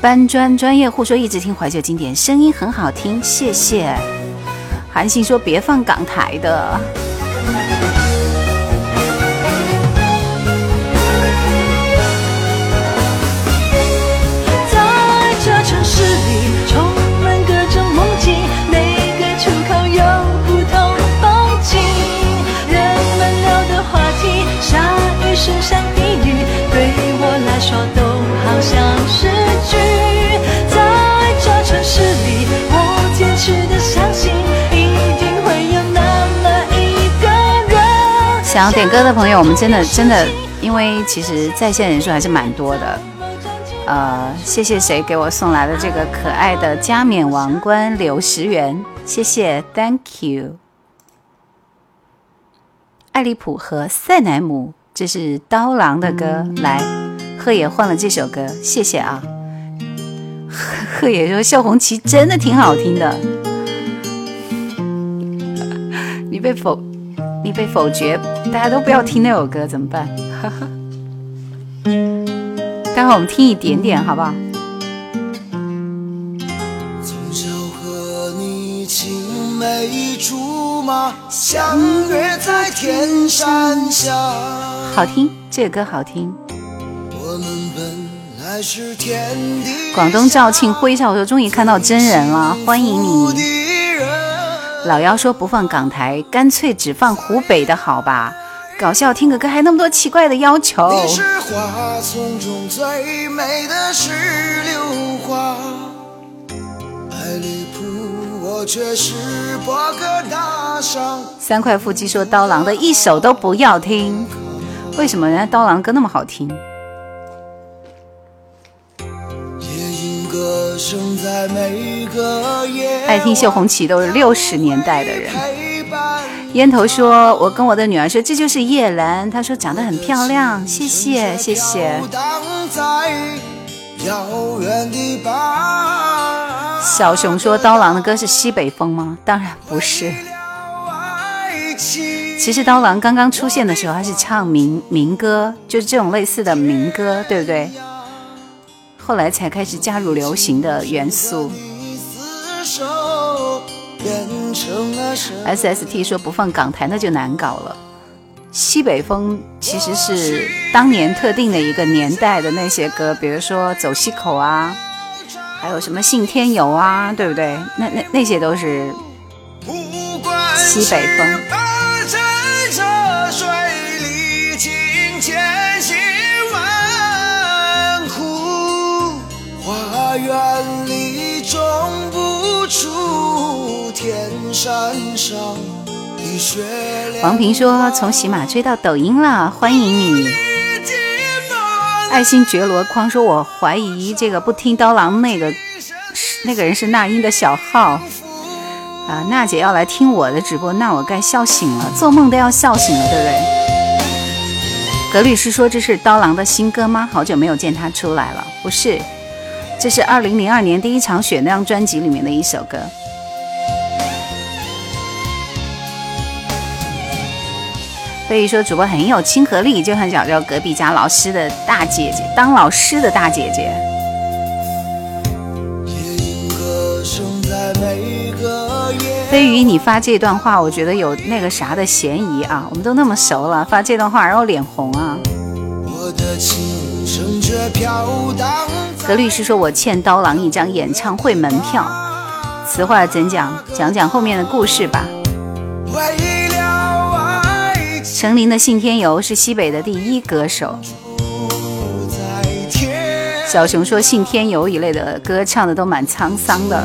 Speaker 2: 搬砖专业户说一直听怀旧经典，声音很好听，谢谢。韩信说别放港台的。想要点歌的朋友，我们真的真的，因为其实在线人数还是蛮多的。呃，谢谢谁给我送来的这个可爱的加冕王冠，刘十元，谢谢，Thank you。艾利普和塞乃姆，这是刀郎的歌，来，贺野换了这首歌，谢谢啊。*laughs* 贺野说《绣红旗》真的挺好听的，*laughs*
Speaker 1: 你被否，你被否决，大家都不要听那首歌怎么办？哈 *laughs* 哈待会我们听一点点，好不好？
Speaker 7: 从小和你青梅竹马，相约在天山下。
Speaker 1: 好听，这个歌好听。
Speaker 7: 我们本来是天地
Speaker 1: 广东肇庆徽少说终于看到真人了，欢迎你。老妖说不放港台，干脆只放湖北的好吧？搞笑听个歌还那么多奇怪的要求。
Speaker 7: 你是花丛中最美的石榴花，爱离谱，我却是博格。
Speaker 1: 三块腹肌说刀郎的一首都不要听，为什么人家刀郎歌那么好听？爱听秀红旗都是六十年代的人。烟头说：“我跟我的女儿说，这就是叶兰。她说长得很漂亮，谢谢谢谢。小熊说：“刀郎的歌是西北风吗？当然不是。其实刀郎刚刚出现的时候，他是唱民民歌，就是这种类似的民歌，对不对？后来才开始加入流行的元素。SST 说不放港台那就难搞了。西北风其实是当年特定的一个年代的那些歌，比如说走西口啊，还有什么信天游啊，对不对？那那那些都是西北风
Speaker 7: 园里种不出天山上的雪。
Speaker 1: 王平说从喜马追到抖音了，欢迎你。爱新觉罗匡说，我怀疑这个不听刀郎那个那个人是那英的小号啊。娜姐要来听我的直播，那我该笑醒了，做梦都要笑醒了，对不对？葛律师说这是刀郎的新歌吗？好久没有见他出来了，不是，这是二零零二年第一场雪那张专辑里面的一首歌。所以说主播很有亲和力，就很想叫隔壁家老师的大姐姐，当老师的大姐姐。飞鱼，你发这段话，我觉得有那个啥的嫌疑啊！我们都那么熟了，发这段话然后脸红啊！
Speaker 7: 我的琴声却飘荡在
Speaker 1: 何律师说：“我欠刀郎一张演唱会门票，此话怎讲？讲讲后面的故事吧。”
Speaker 7: 为了爱情
Speaker 1: 程琳的《信天游》是西北的第一歌手。小熊说，《信天游》一类的歌唱的都蛮沧桑的。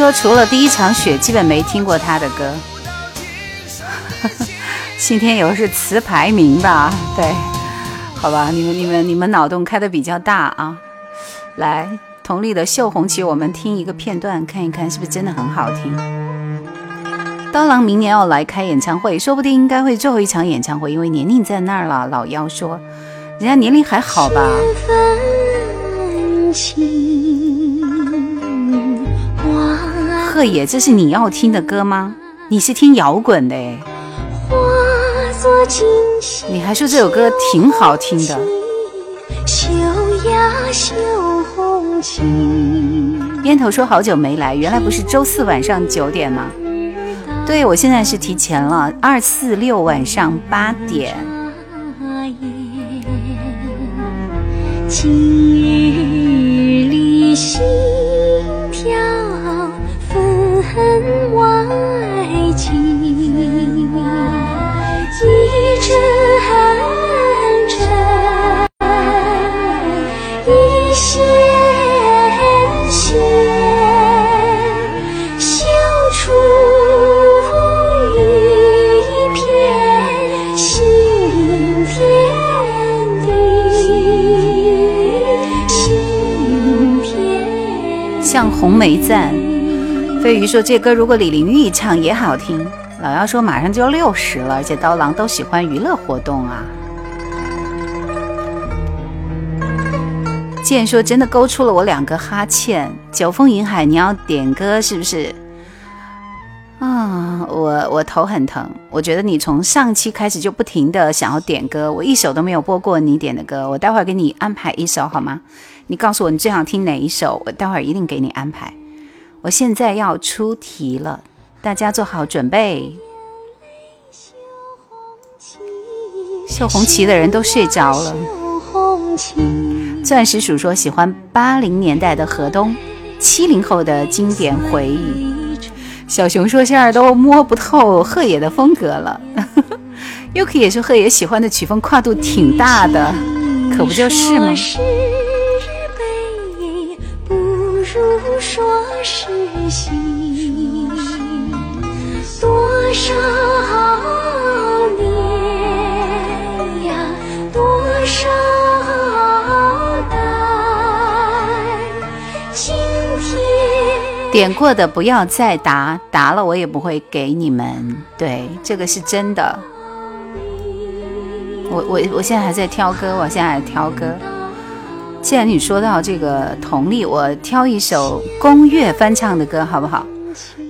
Speaker 1: 说，除了第一场雪，基本没听过他的歌。*laughs* 信天游是词牌名吧？对，好吧，你们你们你们脑洞开的比较大啊。来，佟丽的《绣红旗》，我们听一个片段，看一看是不是真的很好听。刀郎明年要来开演唱会，说不定应该会最后一场演唱会，因为年龄在那儿了。老妖说，人家年龄还好吧？贺野，这是你要听的歌吗？你是听摇滚的你还说这首歌挺好听的。
Speaker 2: 绣呀绣红旗。
Speaker 1: 烟头说好久没来，原来不是周四晚上九点吗？对，我现在是提前了，二四六晚上八点。
Speaker 2: 今日里心跳恨外情，一针一线绣出一片新天地，新天
Speaker 1: 像红梅赞。飞鱼说这歌如果李玲玉唱也好听。老妖说马上就要六十了，而且刀郎都喜欢娱乐活动啊。剑说真的勾出了我两个哈欠。九峰云海，你要点歌是不是？啊，我我头很疼。我觉得你从上期开始就不停的想要点歌，我一首都没有播过你点的歌。我待会儿给你安排一首好吗？你告诉我你最想听哪一首，我待会儿一定给你安排。我现在要出题了，大家做好准备。绣红旗的人都睡着了。钻石鼠说喜欢八零年代的河东，七零后的经典回忆。小熊说：“现在都摸不透鹤野的风格了。*laughs* ”Yuki 也说：“鹤野喜欢的曲风跨度挺大的，可不就是吗？”说是心多少年呀，多少代。点过的不要再答，答了我也不会给你们。对，这个是真的。我我我现在还在挑歌，我现在还在挑歌。既然你说到这个同丽，我挑一首宫乐翻唱的歌好不好？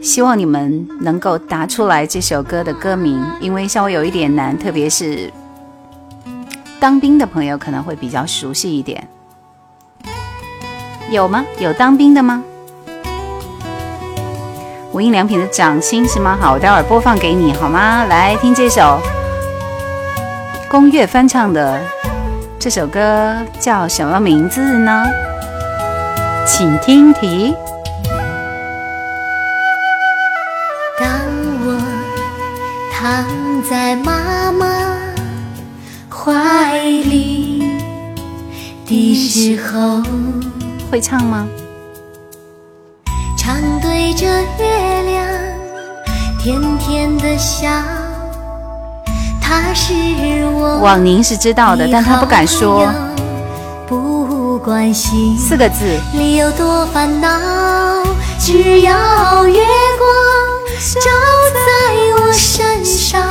Speaker 1: 希望你们能够答出来这首歌的歌名，因为稍微有一点难，特别是当兵的朋友可能会比较熟悉一点。有吗？有当兵的吗？无印良品的掌心是吗？好，我待会儿播放给你好吗？来听这首宫乐翻唱的这首歌叫什么名字呢？请听题。
Speaker 6: 当我躺在妈妈怀里的时候，
Speaker 1: 会唱吗？
Speaker 6: 常对着月亮甜甜的笑，
Speaker 1: 网宁是知道的，但他不敢说。
Speaker 6: 不关心
Speaker 1: 四个字
Speaker 6: 你有多烦恼，只要月光照在我身上，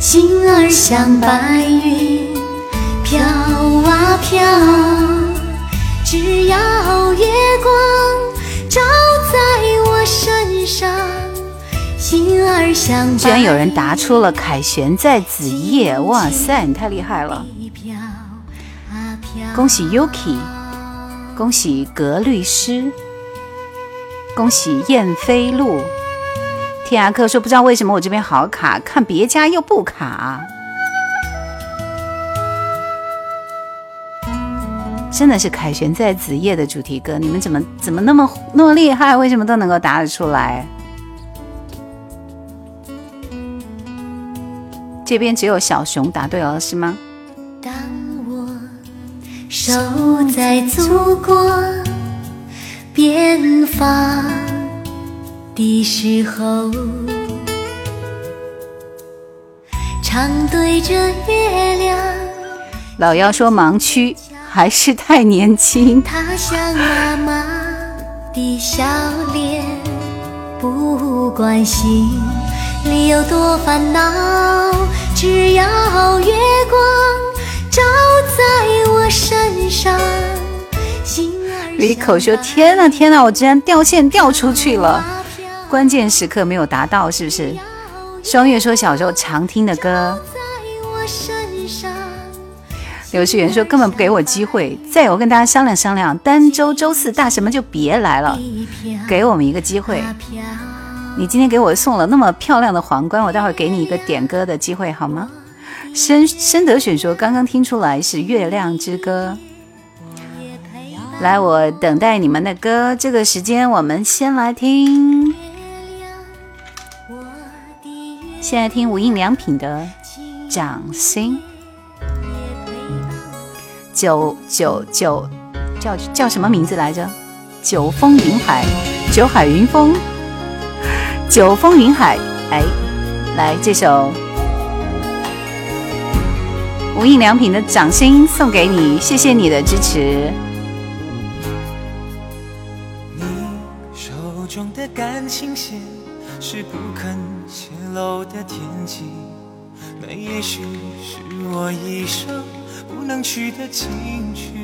Speaker 6: 心儿像白云飘啊飘，只要月光。照在我身上，心儿像
Speaker 1: 居然有人答出了凯旋在子夜，哇塞，你太厉害了！恭喜 Yuki，恭喜格律师，恭喜燕飞路。天涯客说不知道为什么我这边好卡，看别家又不卡。真的是凯旋在子夜的主题歌，你们怎么怎么那么那么厉害？为什么都能够答得出来？这边只有小熊答对了，是吗？
Speaker 6: 当我守在祖国边防的时候，常对着月亮。
Speaker 1: 老妖说盲区。还是太年轻。
Speaker 6: 他像妈妈的笑脸，不关心里有多烦恼，只要月光照在我身上。
Speaker 1: 李口说：“天呐天呐，我居然掉线掉出去了！关键时刻没有达到，是不是？”双月说：“小时候常听的歌。”刘世元说：“根本不给我机会，再有我跟大家商量商量，单周周四大什么就别来了，给我们一个机会。你今天给我送了那么漂亮的皇冠，我待会儿给你一个点歌的机会好吗？”深深德选说：“刚刚听出来是《月亮之歌》。”来，我等待你们的歌。这个时间我们先来听，先来听无印良品的《掌心》。九九九，叫叫什么名字来着？九峰云海，九海云峰，九峰云海。哎，来这首无印良品的掌心送给你，谢谢你的支持。
Speaker 4: 你手中的感情线是不肯泄露的天机，那也许是我一生不能去的情趣。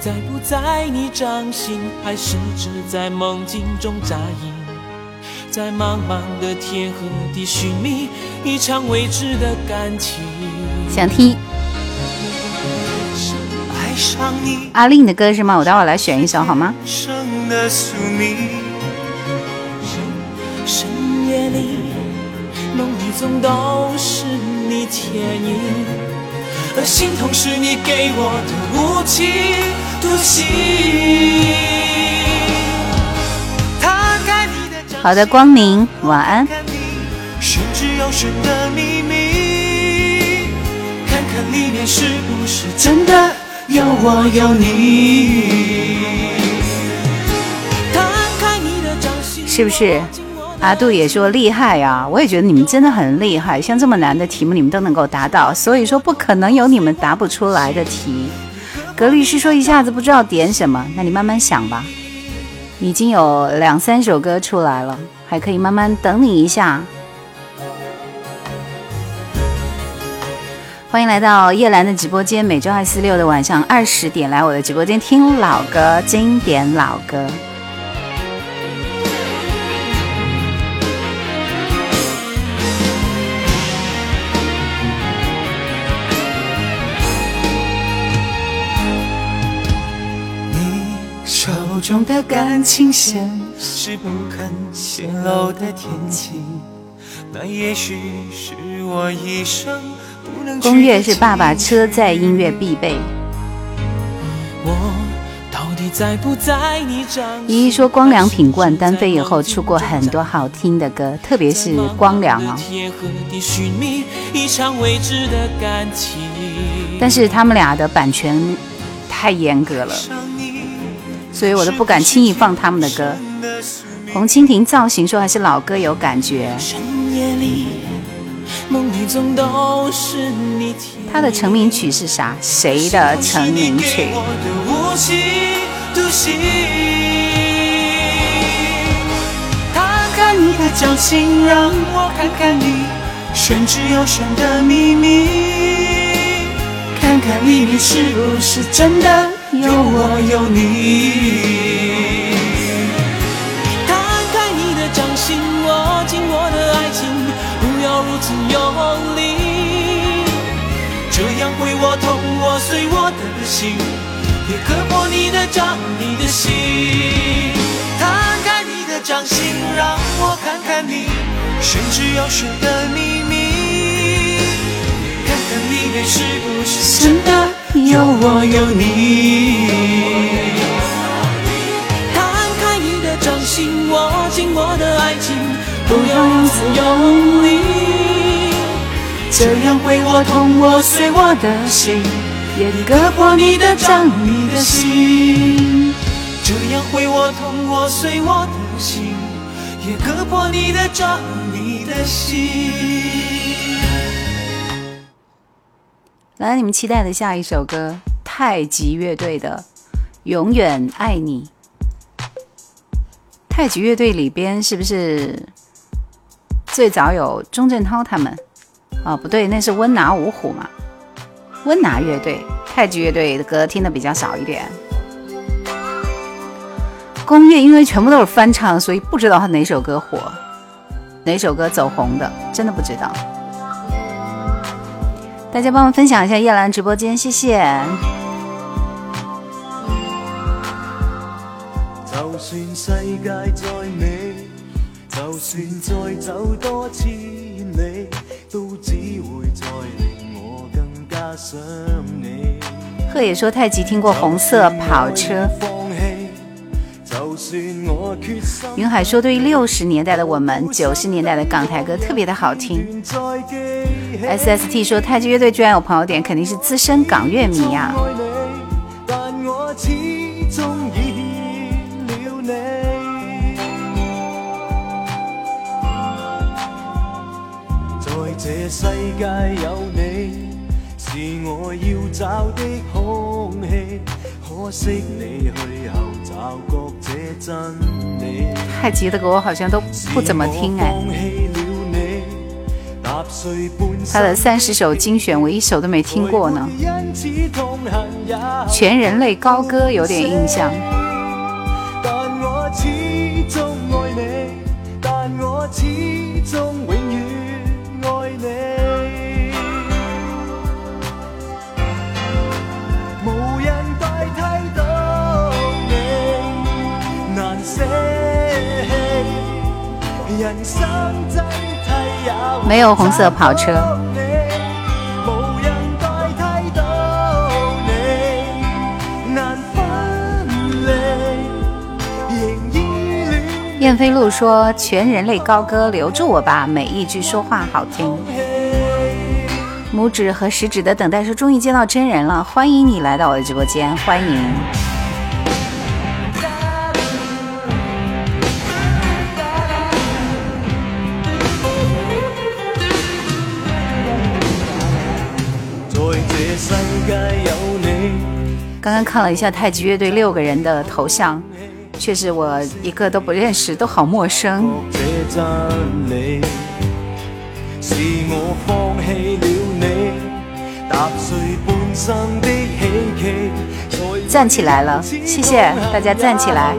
Speaker 4: 在不在你掌心，还是只在梦境中扎营？在茫茫的天和地寻觅一场未知的感情。
Speaker 1: 想听阿令的歌是吗？我待会儿来选一首好吗？
Speaker 4: 生的宿命。深夜里，梦里总都是你倩影，而心痛是你给我的无情
Speaker 1: 好的，光明，晚安。
Speaker 4: 的秘密，看看里面是不是真的有我有你。摊开你的掌心，
Speaker 1: 是不是？阿杜也说厉害呀、我也觉得你们真的很厉害，像这么难的题目你们都能够答到，所以说不可能有你们答不出来的题。格律师说一下子不知道点什么，那你慢慢想吧。已经有两三首歌出来了，还可以慢慢等你一下。欢迎来到叶兰的直播间，每周二、四、六的晚上二十点来我的直播间听老歌，经典老歌。
Speaker 4: 中的感情线是不肯泄露的天机，那也许是我一生不能去
Speaker 1: 攻略是爸爸车载音乐必备。
Speaker 4: 我到底在不在你掌心
Speaker 1: 依依说光良品冠单飞以后出过很多好听的歌，特别是光良啊。但是他们俩的版权太严格了，所以我都不敢轻易放他们的歌。红蜻蜓造型说还是老歌有感觉，
Speaker 4: 深夜里，梦里总都是你
Speaker 1: 他的成名曲是啥？谁的成名曲？
Speaker 4: 我的无情独行。摊开你的掌心，让我看看你玄之又玄的秘密，看看里面是不是真的有我有你。摊开你的掌心，握紧我的爱情，不要如此用力。这样会我痛，我碎我的心，也割破你的掌，你的心。摊开你的掌心，让我看看你玄之又玄的秘密，里面是不是真的有我有你。摊开你的掌心，握紧我的爱情，不要如此用力。这样会我痛，我碎我的心，也割破你的掌，你的心。这样会我痛，我碎我的心，也割破你的掌，你的心。
Speaker 1: 来，你们期待的下一首歌，太极乐队的《永远爱你》。太极乐队里边是不是最早有钟镇涛他们？哦，不对，那是温拿五虎嘛。温拿乐队，太极乐队的歌听的比较少一点。宫乐因为全部都是翻唱，所以不知道他哪首歌火，哪首歌走红的，真的不知道。大家帮我分享一下叶兰直播间，谢谢。
Speaker 4: 就算世界再美，就算再走多千里，都只會再令我更加想你。
Speaker 1: 贺野说太极听过《红色跑車。
Speaker 4: 放棄，就算我決心
Speaker 1: 雲海说：“对于六十年代的我们，九十年代的港台歌特别的好聽。
Speaker 4: 再記起
Speaker 1: SST 说太极乐队居然有朋友点，肯定是资深港乐迷啊。
Speaker 4: 在這世界有你，是我要找的空气，可惜你去后找觉这真理。
Speaker 1: 太极的歌我好像都不怎么听哎，他的三十首精选我一首都没听过呢。全人类高歌有点印象。
Speaker 4: 但我始终爱你，但我始终永
Speaker 1: 没有红色跑车。燕飞路说：“全人类高歌，留住我吧，每一句说话好听。”拇指和食指的等待说：“终于见到真人了，欢迎你来到我的直播间，欢迎。”刚刚看了一下太极乐队六个人的头像，确实我一个都不认识，都好陌生。
Speaker 4: 这真理，是我放弃了你，踏碎半生的希冀。才
Speaker 1: 站起来了，谢谢大家站起来。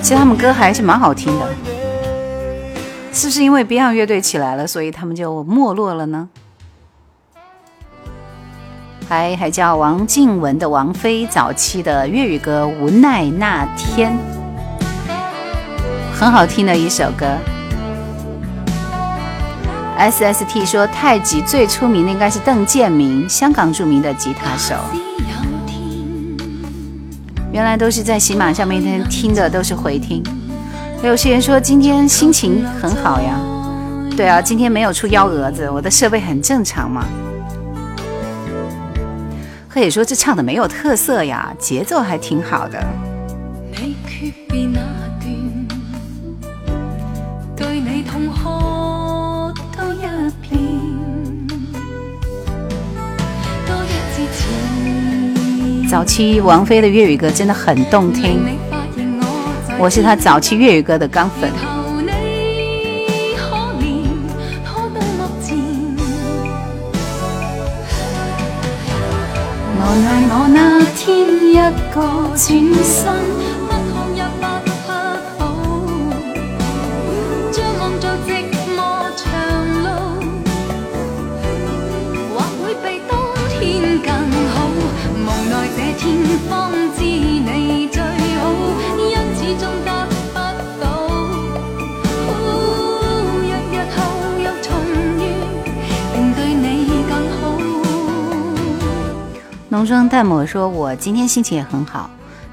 Speaker 1: 其实他们歌还是蛮好听的，是不是因为 Beyond 乐队起来了，所以他们就没落了呢？还还叫王静雯的王菲早期的粤语歌《无奈那天》，很好听的一首歌。S S T 说太极最出名的应该是邓建明，香港著名的吉他手。原来都是在喜马上面听的，都是回听。有些人说今天心情很好呀，对啊，今天没有出幺蛾子，我的设备很正常嘛。贺野说这唱的没有特色呀，节奏还挺好的。早期王菲的粤語歌真的很動聽，
Speaker 2: 我
Speaker 1: 是他早期粤语歌的鋼粉。
Speaker 2: 求你可憐，拖到目前。無奈我那天一個轉身，不看也不不好，將望做寂寞長路，或會比冬天更好。無奈這天方
Speaker 1: 浓妆淡抹说：“我今天心情也很好，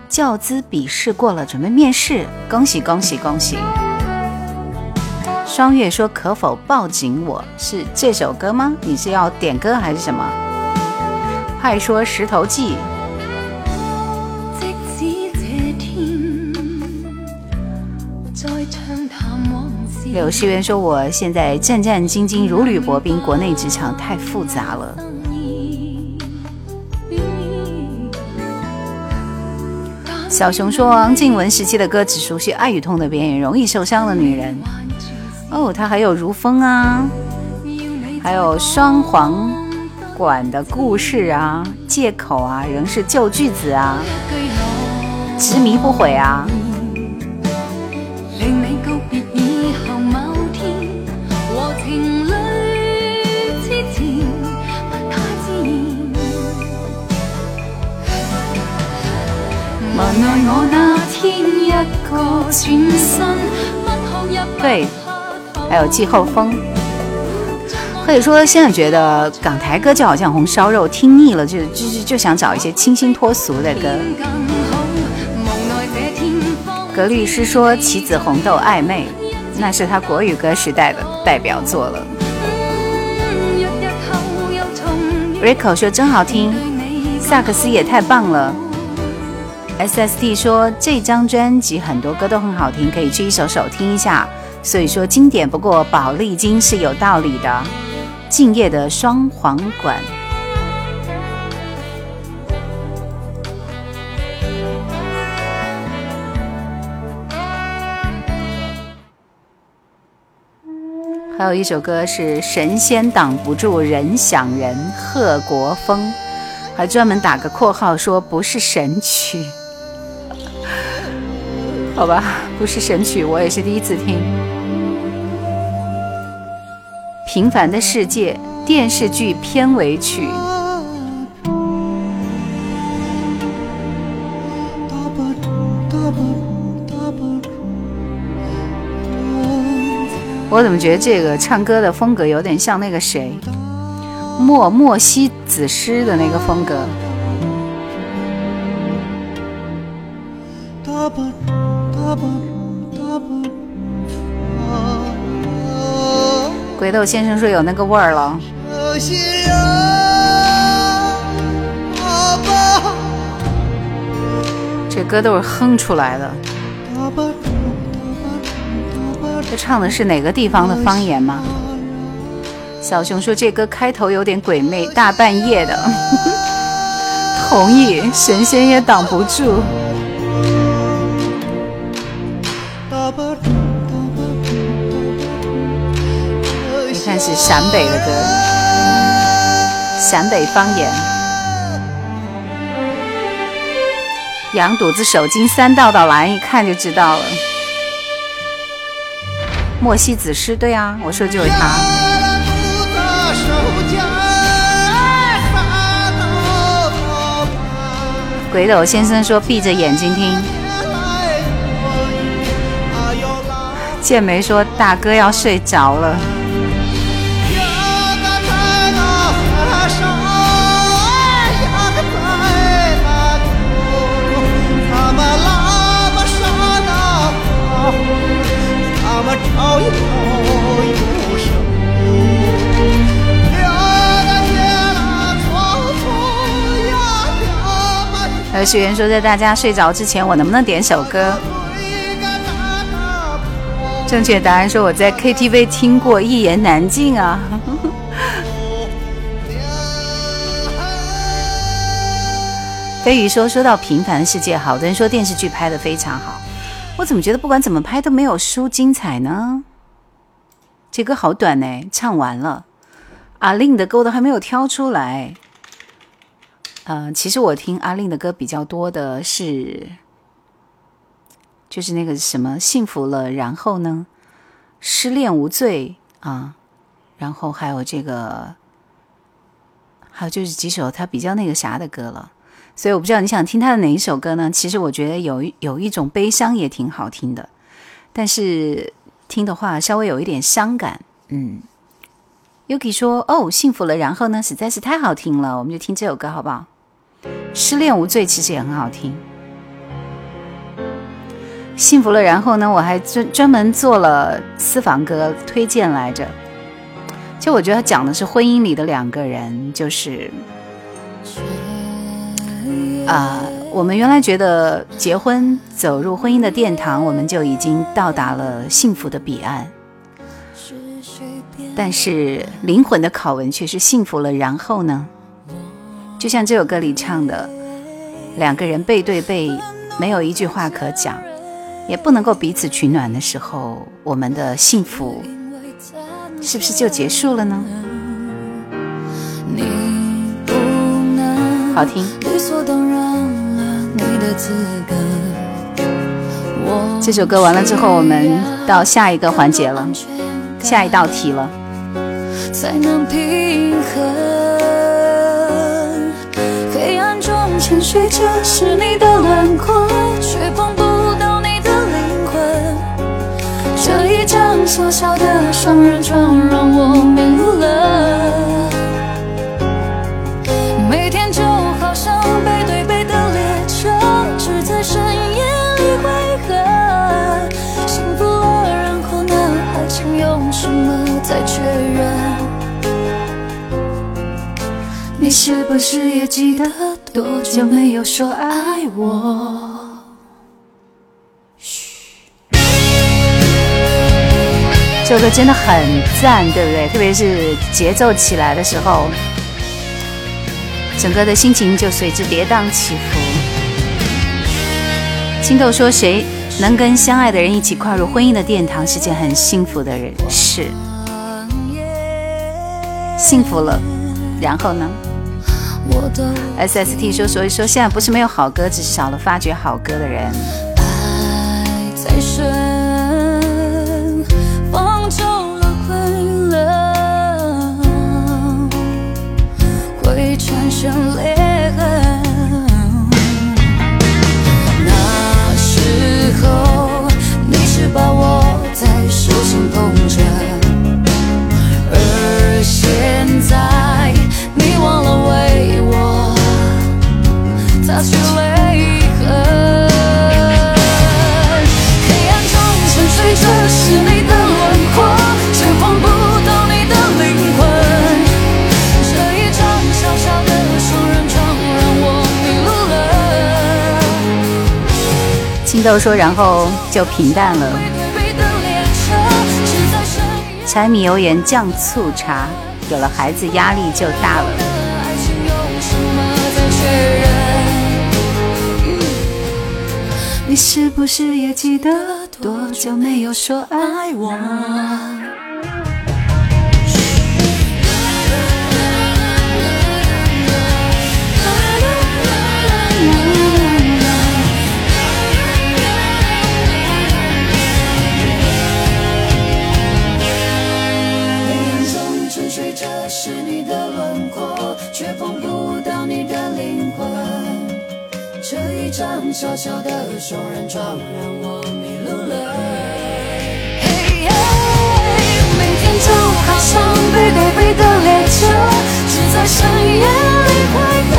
Speaker 1: 教资笔试过了，准备面试，恭喜恭喜恭喜！”双月说：“可否抱紧我？是这首歌吗？你是要点歌还是什么？”派说：“石头记。”
Speaker 2: 即使這天再暢談往事，
Speaker 1: 柳世元说：“我现在战战兢兢，如履薄冰，国内职场太复杂了。”小熊说：“王静文时期的歌只熟悉爱与痛的边缘，容易受伤的女人。”哦，她还有如风啊，还有双簧管的故事啊，借口啊，仍是旧句子啊，执迷不悔啊。
Speaker 2: 無奈我那天一個轉身，不看也不
Speaker 1: 對
Speaker 2: 怕頭
Speaker 1: 還有季後風。或者說，現在覺得港台歌就好像紅燒肉，聽膩了就就就想找一些清新脫俗的歌。格律師說：“棋子紅豆暧昧，那是他國語歌時代的代表作了。”Rico 說：“真好聽，萨克斯也太棒了。SST 说这张专辑很多歌都很好听，可以去一首首听一下。所以说经典不过宝丽金是有道理的。敬业的双簧管。还有一首歌是《神仙挡不住人想人》，贺国锋还专门打个括号说不是神曲，好吧，不是神曲，我也是第一次听。《平凡的世界》电视剧片尾曲。我怎么觉得这个唱歌的风格有点像那个谁，莫莫西子诗的那个风格。鬼豆先生说有那个味儿了。这歌都是哼出来的。这唱的是哪个地方的方言吗？小熊说这歌开头有点鬼魅，大半夜的。*laughs* 同意，神仙也挡不住。是陕北的歌，陕北方言。羊肚子手巾三道道来，一看就知道了。莫西子诗，对啊，我说就是他。鬼斗先生说闭着眼睛听。剑梅说大哥要睡着了。有学员说，在大家睡着之前，我能不能点首歌？正确答案说我在 KTV 听过《一言难尽》啊。*laughs* 飞宇说，说到平凡的世界，好多人说电视剧拍的非常好。我怎么觉得不管怎么拍都没有书精彩呢？这歌好短呢，唱完了，阿令的歌都还没有挑出来。呃，其实我听阿令的歌比较多的是，就是那个什么幸福了，然后呢，失恋无罪啊，然后还有这个，还有就是几首他比较那个啥的歌了。所以我不知道你想听他的哪一首歌呢？其实我觉得有有一种悲伤也挺好听的，但是听的话稍微有一点伤感。嗯，Yuki 说：“哦，幸福了，然后呢，实在是太好听了，我们就听这首歌好不好？失恋无罪其实也很好听。幸福了，然后呢，我还专专门做了私房歌推荐来着。就我觉得讲的是婚姻里的两个人，就是。”啊，我们原来觉得结婚走入婚姻的殿堂，我们就已经到达了幸福的彼岸。但是灵魂的拷问却是幸福了，然后呢？就像这首歌里唱的，两个人背对背，没有一句话可讲，也不能够彼此取暖的时候，我们的幸福是不是就结束了呢？好听。这首歌完了之后，我们到下一个环节了，下一道题了。才能平衡。沉睡着是你的轮廓，却碰不到你的灵魂。这一张小小的双人床让我迷路了。每天就好像背对背的列车，只在深夜里汇合。幸福了，然后呢？爱情用什么再确认？你是不是也记得多久没有说爱我？嘘。这首歌真的很赞，对不对？特别是节奏起来的时候，整个的心情就随之跌宕起伏。青豆说：“谁能跟相爱的人一起跨入婚姻的殿堂，是件很幸福的人事。幸福了，然后呢？”S S T 说：“所以说，现在不是没有好歌，只是少了发掘好歌的人。”都。说：“然后就平淡了。”。柴米油盐酱醋茶，有了孩子压力就大了。
Speaker 2: 你是不是也记得多久没有说爱我？一张小小的双人床让我迷路了。嘿明天就好像背对背的列车，只在深夜里汇合。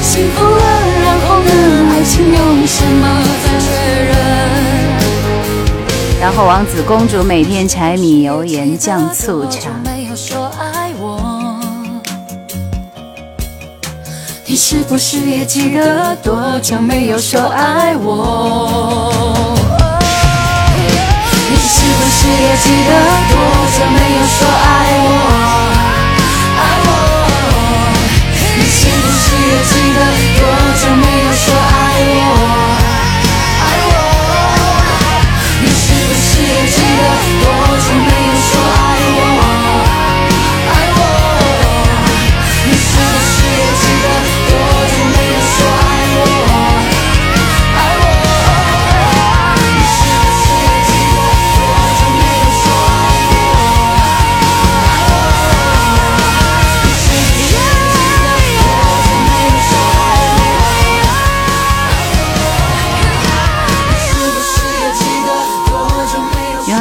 Speaker 2: 幸福了，然后呢？爱情用什么在确认？
Speaker 1: 然后王子公主每天柴米油盐酱醋茶，
Speaker 2: 你是不是也记得多久没有说爱我？你是不是也记得多久没有说爱我？爱我。你是不是也记得多久没有说爱我？爱我。你是不是也记得多久没有说？爱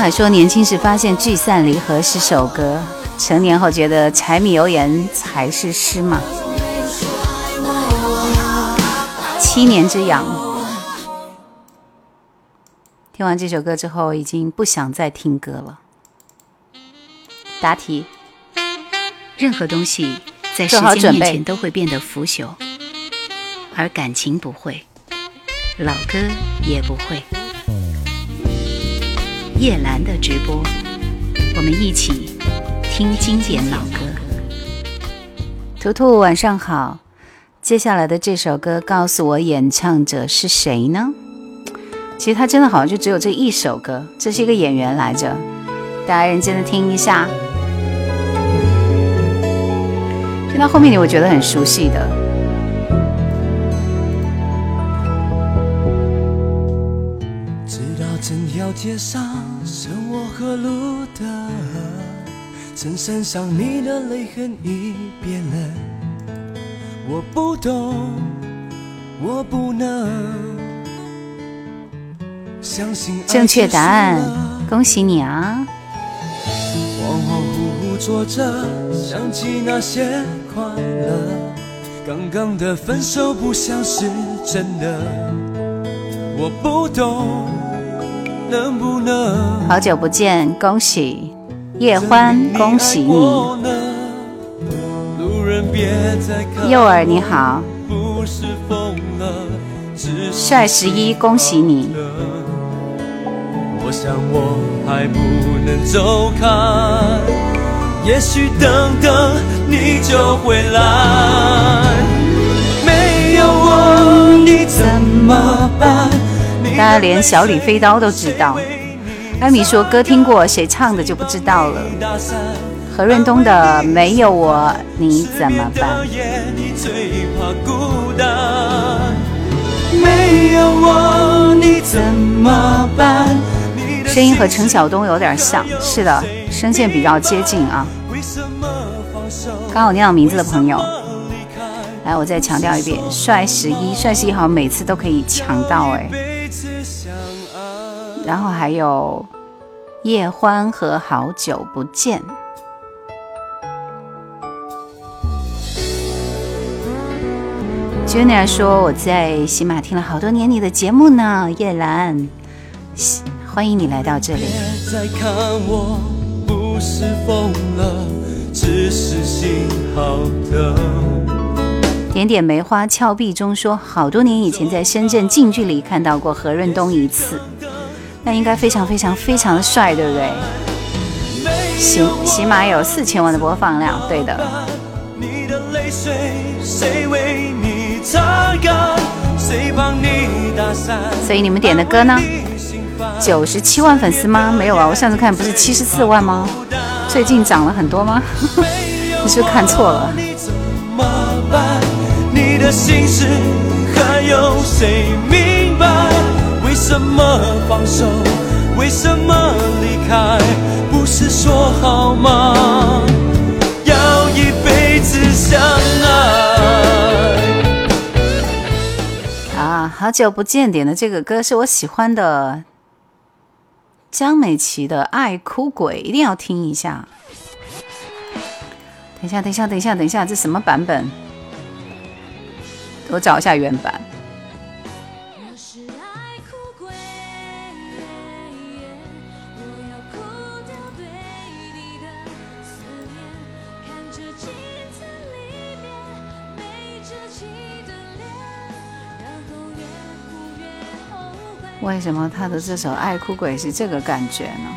Speaker 1: 海说年轻时发现聚散离合是首歌，成年后觉得柴米油盐才是诗嘛。七年之痒，听完这首歌之后，已经不想再听歌了。答题，
Speaker 3: 任何东西在时间面前都会变得腐朽，而感情不会，老歌也不会。叶兰的直播，我们一起听经典老歌。
Speaker 1: 图图晚上好，接下来的这首歌告诉我演唱者是谁呢？其实他真的好像就只有这一首歌，这是一个演员来着，大家认真的听一下。听到后面你会觉得很熟悉的，
Speaker 4: 街上剩我和路的河，衬衫上你的泪痕已变了。我不懂，我不能相信
Speaker 1: 正确答案恭喜你啊！
Speaker 4: 恍恍惚惚坐着，想起那些快乐。刚刚的分手不像是真的，我不懂，能不能
Speaker 1: 好久不见，恭喜叶欢，恭喜你！
Speaker 4: 你。路人别再看
Speaker 1: 幼儿你好，
Speaker 4: 不是疯了，只是
Speaker 1: 帅十一，恭喜你！
Speaker 4: 我
Speaker 8: 我想我还不能走开，也许等等你就回来。没有我你怎么办？
Speaker 1: 大家连小李飞刀都知道。艾米说歌听过，谁唱的就不知道了。何润东的《没有我你怎么办》。
Speaker 8: 没有我你怎么办？
Speaker 1: 声音和陈晓东有点像，是的，声线比较接近啊。刚好念到名字的朋友，来，我再强调一遍，帅十一，帅十一好像每次都可以抢到哎。然后还有叶欢和好久不见。Junior 说我在喜马听了好多年你的节目呢，叶兰，欢迎你来到这里。点点梅花峭壁中说，好多年以前在深圳近距离看到过何润东一次。那应该非常非常非常的帅，对不对？起起码有四千万的播放量，对的。所以你们点的歌呢？九十七万粉丝吗？没有啊，我上次看不是七十四万吗？最近涨了很多吗？你 *laughs* 是不是看错了？为什么放手？为什么离开？不是说好吗？要一辈子相爱。啊，好久不见！点的这个歌是我喜欢的，江美琪的《爱哭鬼》，一定要听一下。等一下，等一下，等一下，等一下，这什么版本？我找一下原版。为什么他的这首《爱哭鬼》是这个感觉呢？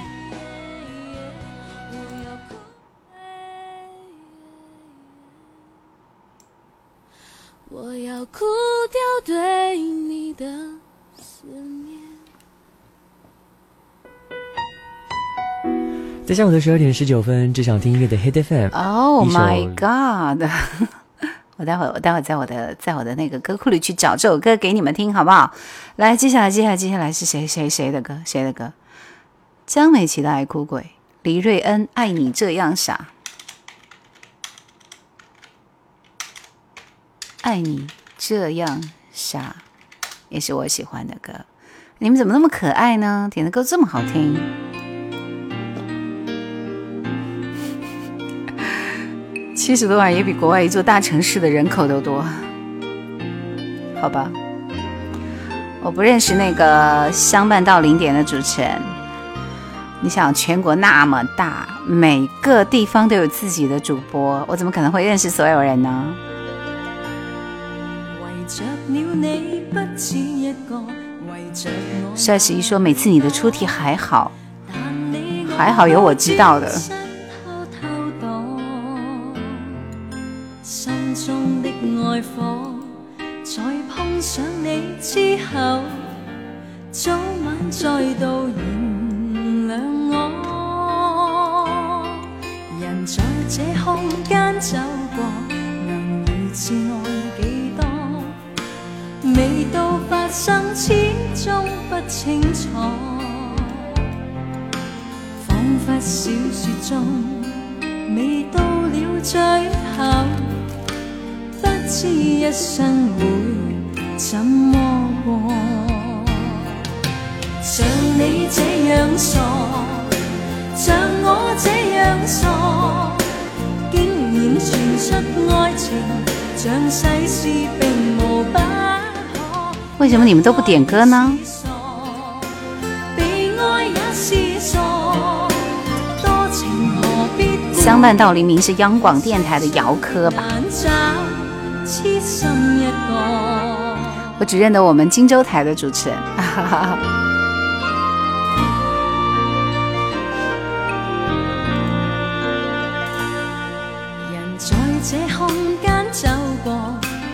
Speaker 1: 我要哭掉对你的思念。
Speaker 9: 在下午的十二点十九分，只想听音乐的 Hit FM。
Speaker 1: Oh my god！我待会儿，我待会儿在我的在我的那个歌库里去找这首歌给你们听，好不好？来，接下来，接下来，接下来是谁？谁谁的歌？谁的歌？江美琪的《爱哭鬼》，黎瑞恩《爱你这样傻》，爱你这样傻，也是我喜欢的歌。你们怎么那么可爱呢？点的歌这么好听。七十多万也比国外一座大城市的人口都多，好吧？我不认识那个相伴到零点的主持人。你想，全国那么大，每个地方都有自己的主播，我怎么可能会认识所有人呢？帅十一说，每次你的出题还好，还好有我知道的。心中的爱火在碰上你之后，早晚再度原谅我。人在这空间走过，能预知爱几多？未到发生，始终不清楚。仿佛小说中，未到了最后。不知一生会怎么过，像你这样傻，像我这样傻，竟然传出爱情，像世事并无不可。为什么你们都不点歌呢？相伴到黎明是央广电台的姚科吧？我只认得我们荆州台的主持人。
Speaker 2: 人在这空间走过，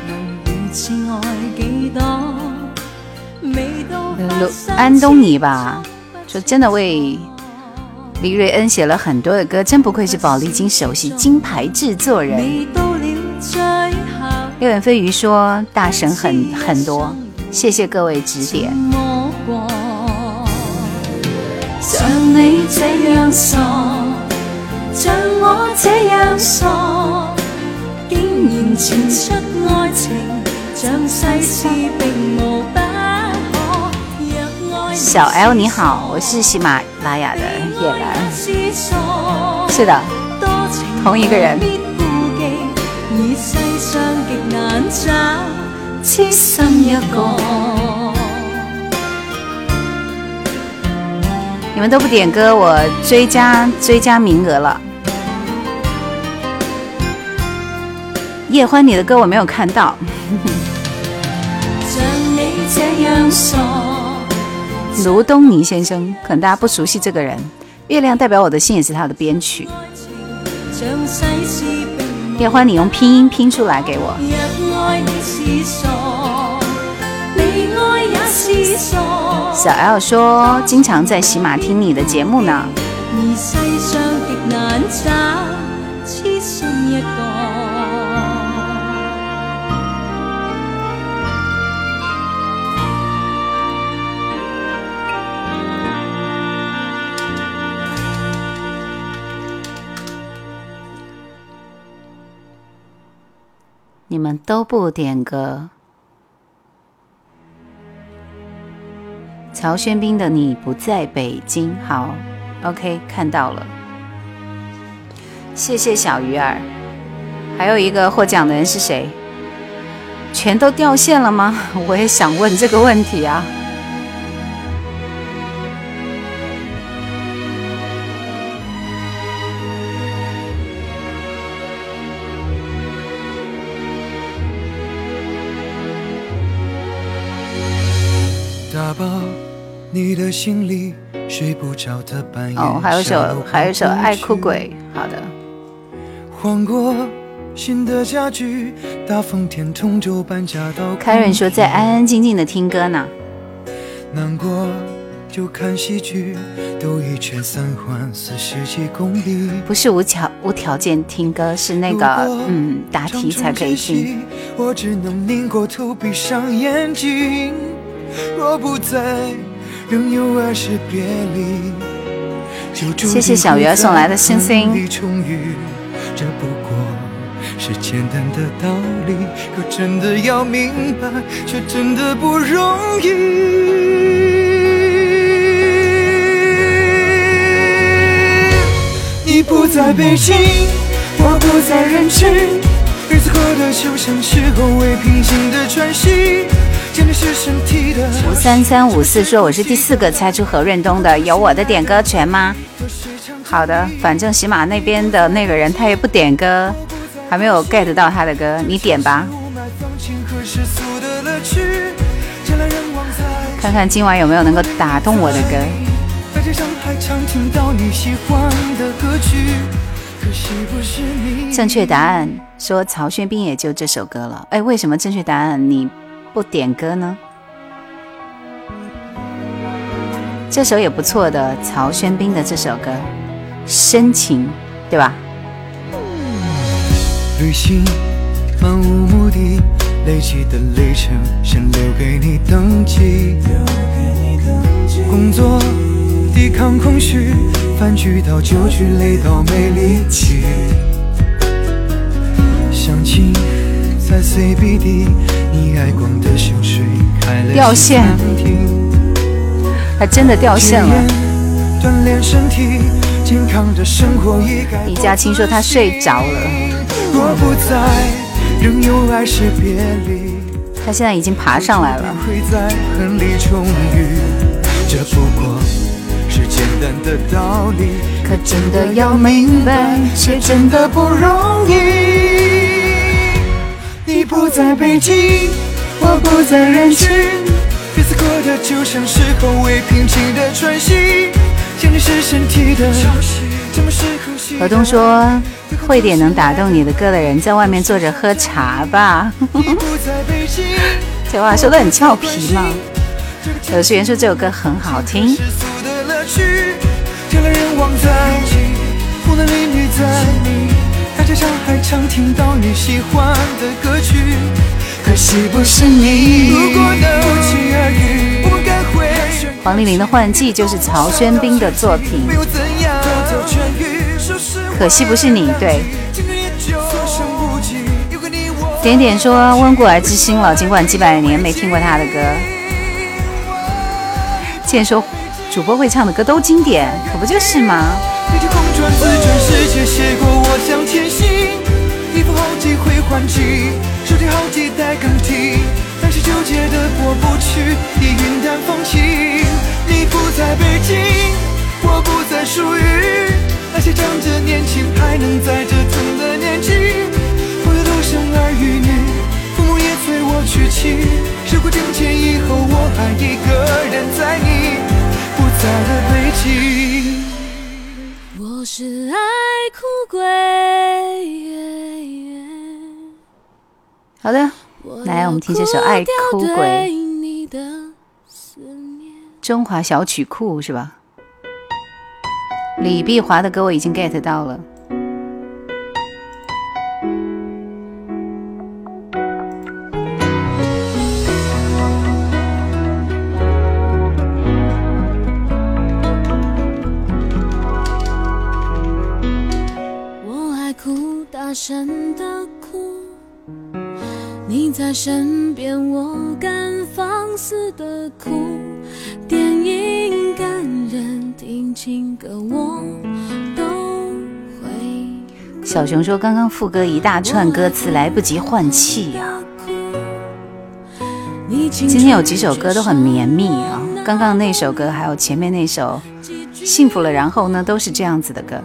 Speaker 2: 能如此爱几多？美都。
Speaker 1: 安东尼吧，就真的为李瑞恩写了很多的歌，真不愧是宝丽金首席金牌制作人。六眼飞鱼说大神很很多，谢谢各位指点。像你这样傻，像我这样傻，竟然传出爱情，像世事并无不可。小 L 你好，我是喜马拉雅的叶兰。是的，同一个人。痴心一个。你们都不点歌，我追加追加名额了。叶欢，你的歌我没有看到。卢东尼先生，可能大家不熟悉这个人。月亮代表我的心也是他的编曲。叶欢，你用拼音拼出来给我。小 L 说：“经常在喜马听你的节目呢。”你们都不点歌。曹轩宾的你不在北京，好，OK，看到了，谢谢小鱼儿。还有一个获奖的人是谁？全都掉线了吗？我也想问这个问题啊。
Speaker 10: 你的心里睡不着的半夜
Speaker 1: 哦，还有首，还有首《爱哭鬼》。好的。
Speaker 10: 换过新的家具，大风天同舟搬家到。
Speaker 1: 凯瑞说在安安静静的听歌呢。
Speaker 10: 难过就看戏剧，兜一圈三环四十几公里。
Speaker 1: 不是无条无条件听歌，是那个嗯答题才可以听。
Speaker 10: 我只能拧过头，闭上眼睛。若不在。仍有爱是别离，
Speaker 1: 谢谢小鱼儿送来的星星。
Speaker 10: 这不过是简单的道理，可真的要明白，却真的不容易。你不在北京，我不在人群，日子过得就像是后未平静的喘息。
Speaker 1: 五三三五四说我是第四个猜出何润东的，有我的点歌权吗？好的，反正喜马那边的那个人他也不点歌，还没有 get 到他的歌，你点吧。看看今晚有没有能够打动我的歌。正确答案说曹轩宾也就这首歌了。哎，为什么正确答案你？不点歌呢？这首也不错的，曹轩宾的这首歌《深情》，对吧？
Speaker 10: 旅行漫无目的，累积的里程先留给你登记。工作抵抗空虚，饭局到酒局累到没力气。相亲在 CBD。
Speaker 1: 掉线，还真的掉线了。李佳青说他睡着了。他现在已经爬上来了。可真的要明白，却真的不容易。
Speaker 10: 你不在北京，我不在人群，日子过得就像是后未平静的喘息。想你是身体的，这么适合。
Speaker 1: 何东说：“会点能打动你的歌的人，在外面坐着喝茶吧。”这话说的很俏皮嘛。有学员说这首歌很好听。黄丽玲的《换季》就是曹轩宾的作品。可惜不是你，对。点点说温故而知新了，尽管几百年没听过他的歌。见说主播会唱的歌都经典，可不就是吗？转自转世界，写过我
Speaker 10: 想前行，一步好几会换季，手机好几代更替，但是纠结的过
Speaker 1: 不
Speaker 10: 去，已云淡风轻。你不在北京，我不
Speaker 1: 再属于那些仗着年轻还能在折腾的年纪。风的独生儿育女，父母也催我娶妻，时过境迁以后，我还一个人在你不在的北京。我是爱哭鬼。好的，来，我们听这首《爱哭鬼》，中华小曲库是吧？李碧华的歌我已经 get 到了。声的哭，你在身边，我敢放肆的哭。电影感人，听情歌我都会。小熊说：“刚刚副歌一大串歌词，来不及换气呀。”今天有几首歌都很绵密啊，刚刚那首歌还有前面那首《幸福了》，然后呢都是这样子的歌。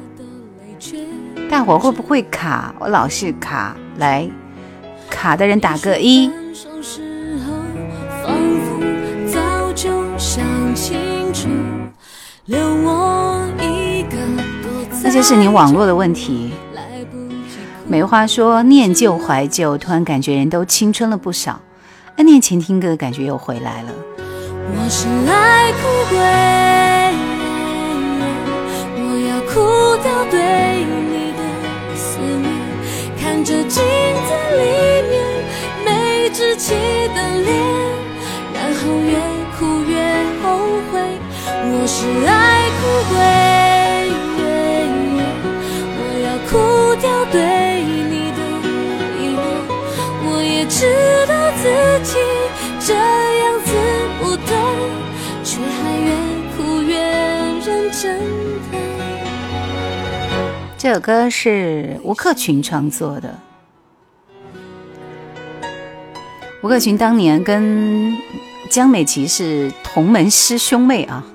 Speaker 1: 大伙会不会卡？我老是卡，来卡的人打个一。那就是你网络的问题。梅花说念旧怀旧，突然感觉人都青春了不少。那年前听歌的，感觉又回来了。我是爱哭鬼，里面没稚气的脸，然后越哭越后悔。我是爱哭鬼。哭掉对你的依恋，我也知道自己这样子不对，却还越哭越认真。这首歌是吴克群创作的，吴克群当年跟江美琪是同门师兄妹啊。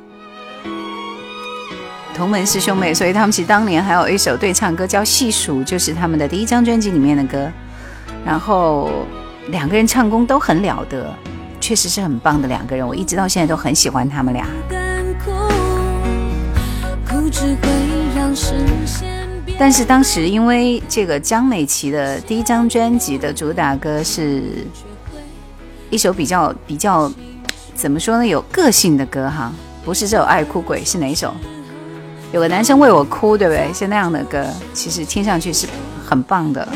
Speaker 1: 同门师兄妹，所以他们其实当年还有一首对唱歌叫《细数》，就是他们的第一张专辑里面的歌。然后两个人唱功都很了得，确实是很棒的两个人。我一直到现在都很喜欢他们俩。但是当时因为这个江美琪的第一张专辑的主打歌是一首比较比较怎么说呢，有个性的歌哈，不是这首《爱哭鬼》，是哪一首？有个男生为我哭，对不对？是那样的歌，其实听上去是很棒的。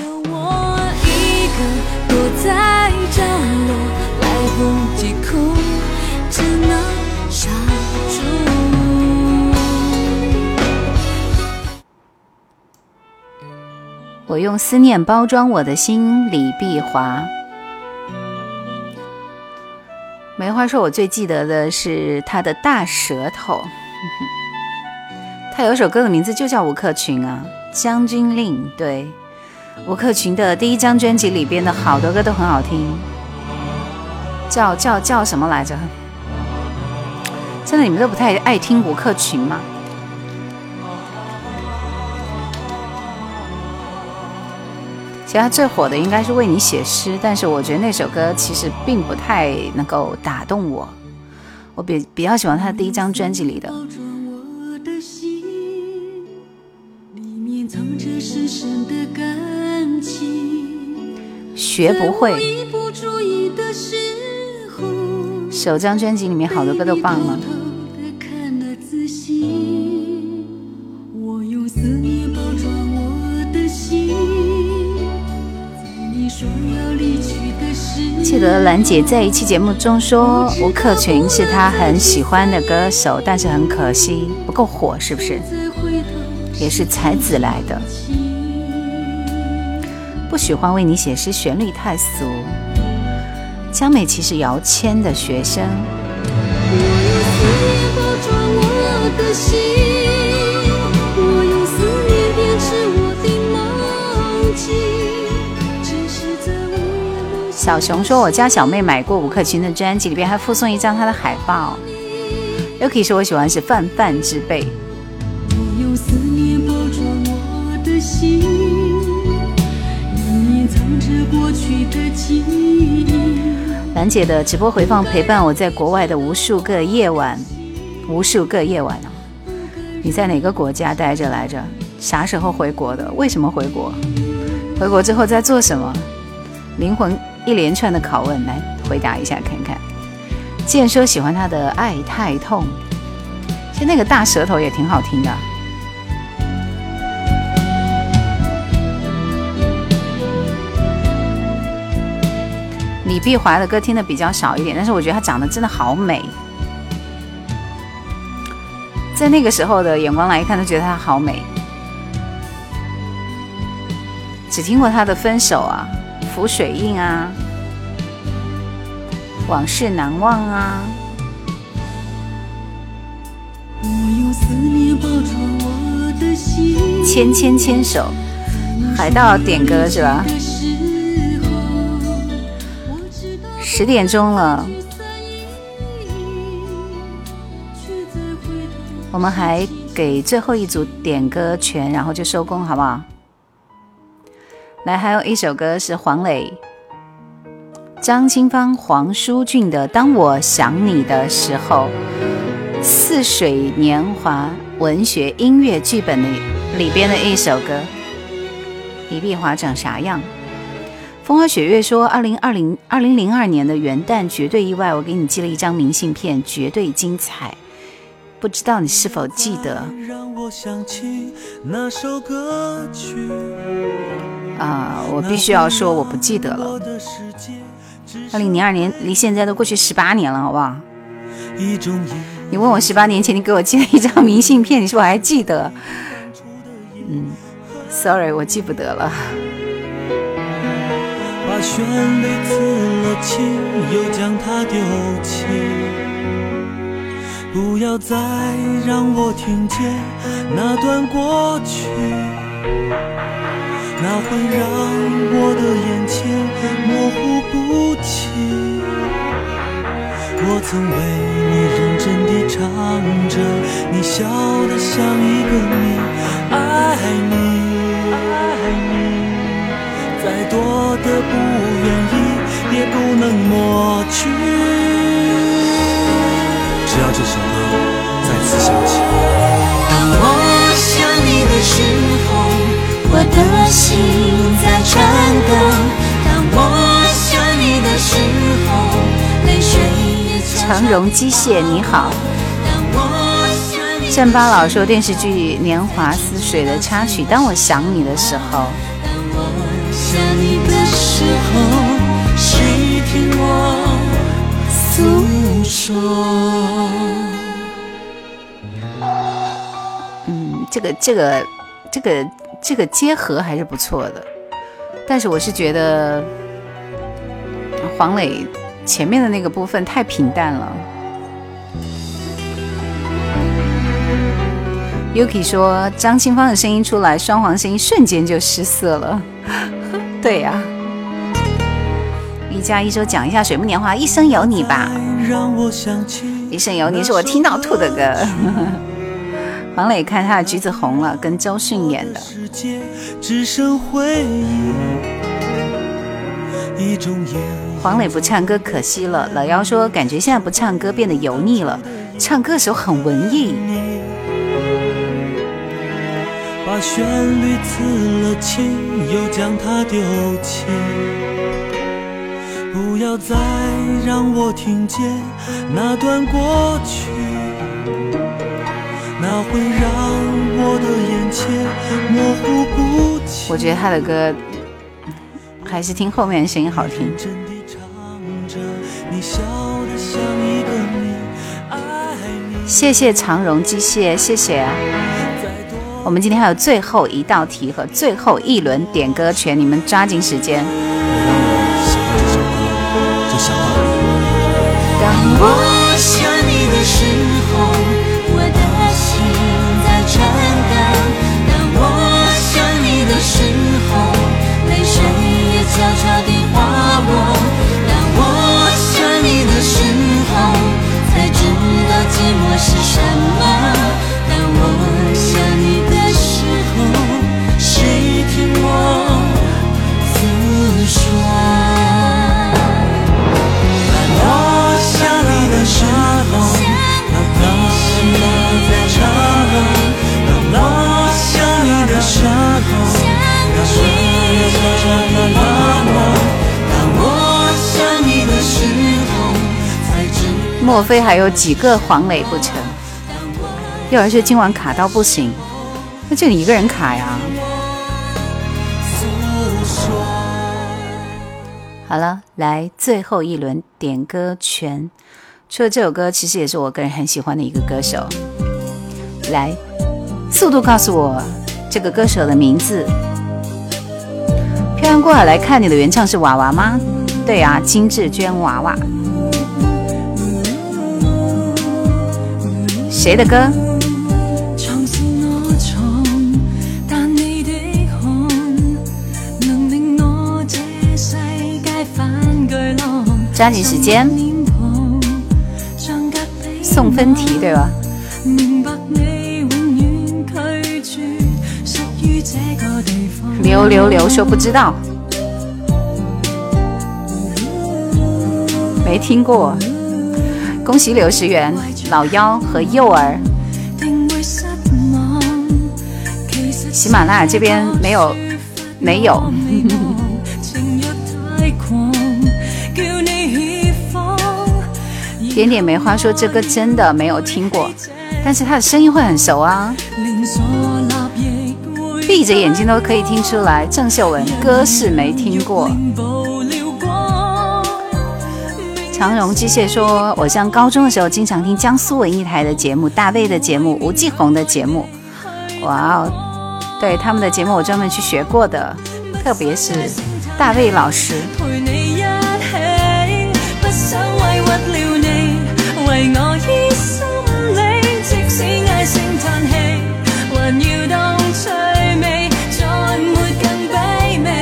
Speaker 1: 我用思念包装我的心，李碧华。梅花说，我最记得的是他的大舌头。*laughs* 他有首歌的名字就叫吴克群啊，《将军令》。对，吴克群的第一张专辑里边的好多歌都很好听，叫叫叫什么来着？真的你们都不太爱听吴克群吗？其实他最火的应该是为你写诗，但是我觉得那首歌其实并不太能够打动我。我比比较喜欢他第一张专辑里的。学不会。首张专辑里面好多歌都棒了。记得兰姐在一期节目中说，吴克群是她很喜欢的歌手，但是很可惜不够火，是不是？也是才子来的。不喜欢为你写诗，旋律太俗。江美琪是姚谦的学生。小熊说：“我家小妹买过吴克群的专辑，里边还附送一张他的海报。” Yuki 说：“我喜欢是泛泛之辈。”兰姐的直播回放陪伴我在国外的无数个夜晚，无数个夜晚啊你在哪个国家待着来着？啥时候回国的？为什么回国？回国之后在做什么？灵魂一连串的拷问，来回答一下看看。健说喜欢他的《爱太痛》，其实那个大舌头也挺好听的。李碧华的歌听的比较少一点，但是我觉得她长得真的好美，在那个时候的眼光来看，都觉得她好美。只听过她的《分手》啊，《浮水印》啊，《往事难忘》啊。牵牵牵手，海盗点歌是吧？十点钟了，我们还给最后一组点歌权，然后就收工，好不好？来，还有一首歌是黄磊、张清芳、黄舒骏的《当我想你的时候》，似水年华文学音乐剧本的里边的一首歌。李碧华长啥样？风花雪月说：“二零二零二零零二年的元旦绝对意外，我给你寄了一张明信片，绝对精彩。不知道你是否记得？”让我想起那首歌曲啊，我必须要说，我不记得了。二零零二年离现在都过去十八年了，好不好？你问我十八年前你给我寄了一张明信片，你是否还记得？嗯，sorry，我记不得了。
Speaker 4: 把旋律刺了情，又将它丢弃。不要再让我听见那段过去，那会让我的眼前模糊不清。我曾为你认真地唱着，你笑得像一个谜，爱你，爱你。再多的不愿意，也不能抹去。只要这首歌再次响起。
Speaker 2: 当我想你的时候，我的心在颤抖。当我想你的时候，泪水也
Speaker 1: 长荣机械你好。战八老说电视剧《年华似水》的插曲，当我想你的时候。
Speaker 2: 想你的时候，谁听我诉说？
Speaker 1: 嗯，这个这个这个这个结合还是不错的，但是我是觉得黄磊前面的那个部分太平淡了。Yuki 说张清芳的声音出来，双簧声音瞬间就失色了。*laughs* 对呀，一加一说讲一下《水木年华》，一生有你吧。一生有你是我听到吐的歌。黄磊看他的橘子红了，跟周迅演的。黄磊不唱歌可惜了。老妖说感觉现在不唱歌变得油腻了，唱歌时候很文艺。
Speaker 8: 把旋律刺了青，又将它丢弃。不要再让我听见那段过去，那会让我的眼前模糊不清。
Speaker 1: 我觉得他的歌还是听后面的声音好听。谢谢长荣机械，谢谢。我们今天还有最后一道题和最后一轮点歌权，你们抓紧时间。
Speaker 2: 让我
Speaker 1: 莫非还有几个黄磊不成？幼儿是今晚卡到不行，那就你一个人卡呀。好了，来最后一轮点歌权。除了这首歌，其实也是我个人很喜欢的一个歌手。来，速度告诉我这个歌手的名字。漂洋过海来看你的原唱是娃娃吗？对啊，金志娟娃娃。谁的歌？抓紧时间，送分题对吧？刘刘刘说不知道，没听过。恭喜刘石元、老幺和幼儿。喜马拉雅这边没有，没有。
Speaker 2: 情若太狂，叫你怯慌。
Speaker 1: 點點梅花说这歌真的没有听过，但是他的声音会很熟啊，
Speaker 2: 連鎖立亦會
Speaker 1: 閉着眼睛都可以听出来。郑秀文歌是沒聽過。长荣机械说，我上高中的时候经常听江苏文艺台的节目，大卫的节目，吴继红的节目。哇哦，对他们的节目我专门去学过的，特别是大卫老
Speaker 2: 师。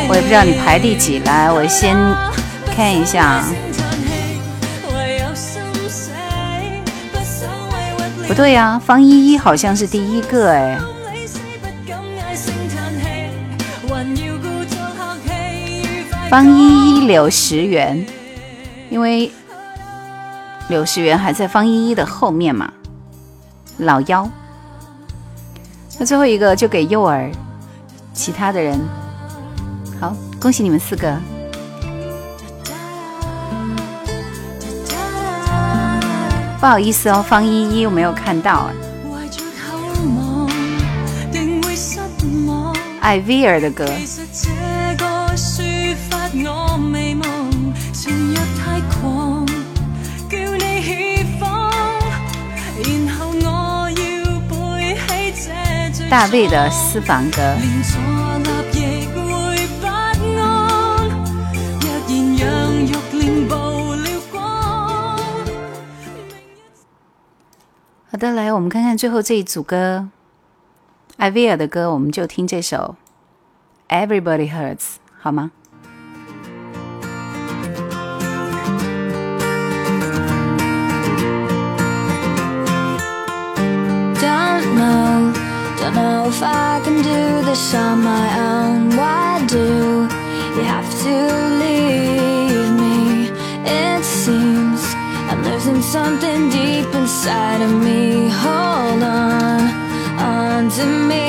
Speaker 2: 我
Speaker 1: 也不知道你排第几，来，我先看一下。对呀、方依依好像是第一个哎。方依依、柳石元，因为柳石元还在方依依的后面嘛。老幺，那最后一个就给幼儿，其他的人，好，恭喜你们四个。不好意思哦，方依依我没有看到。
Speaker 2: 懷着厚望，定會失望。
Speaker 1: 艾薇兒的歌，
Speaker 2: 其實這個說法
Speaker 1: 好的，來，我們看看最後這一組歌，艾薇兒的歌，我們就聽這首《Everybody Hurts》，好嗎
Speaker 2: ？Don't know, don't know if I can do this on my own. Why do you have to leave something deep inside of me. Hold on, on to me.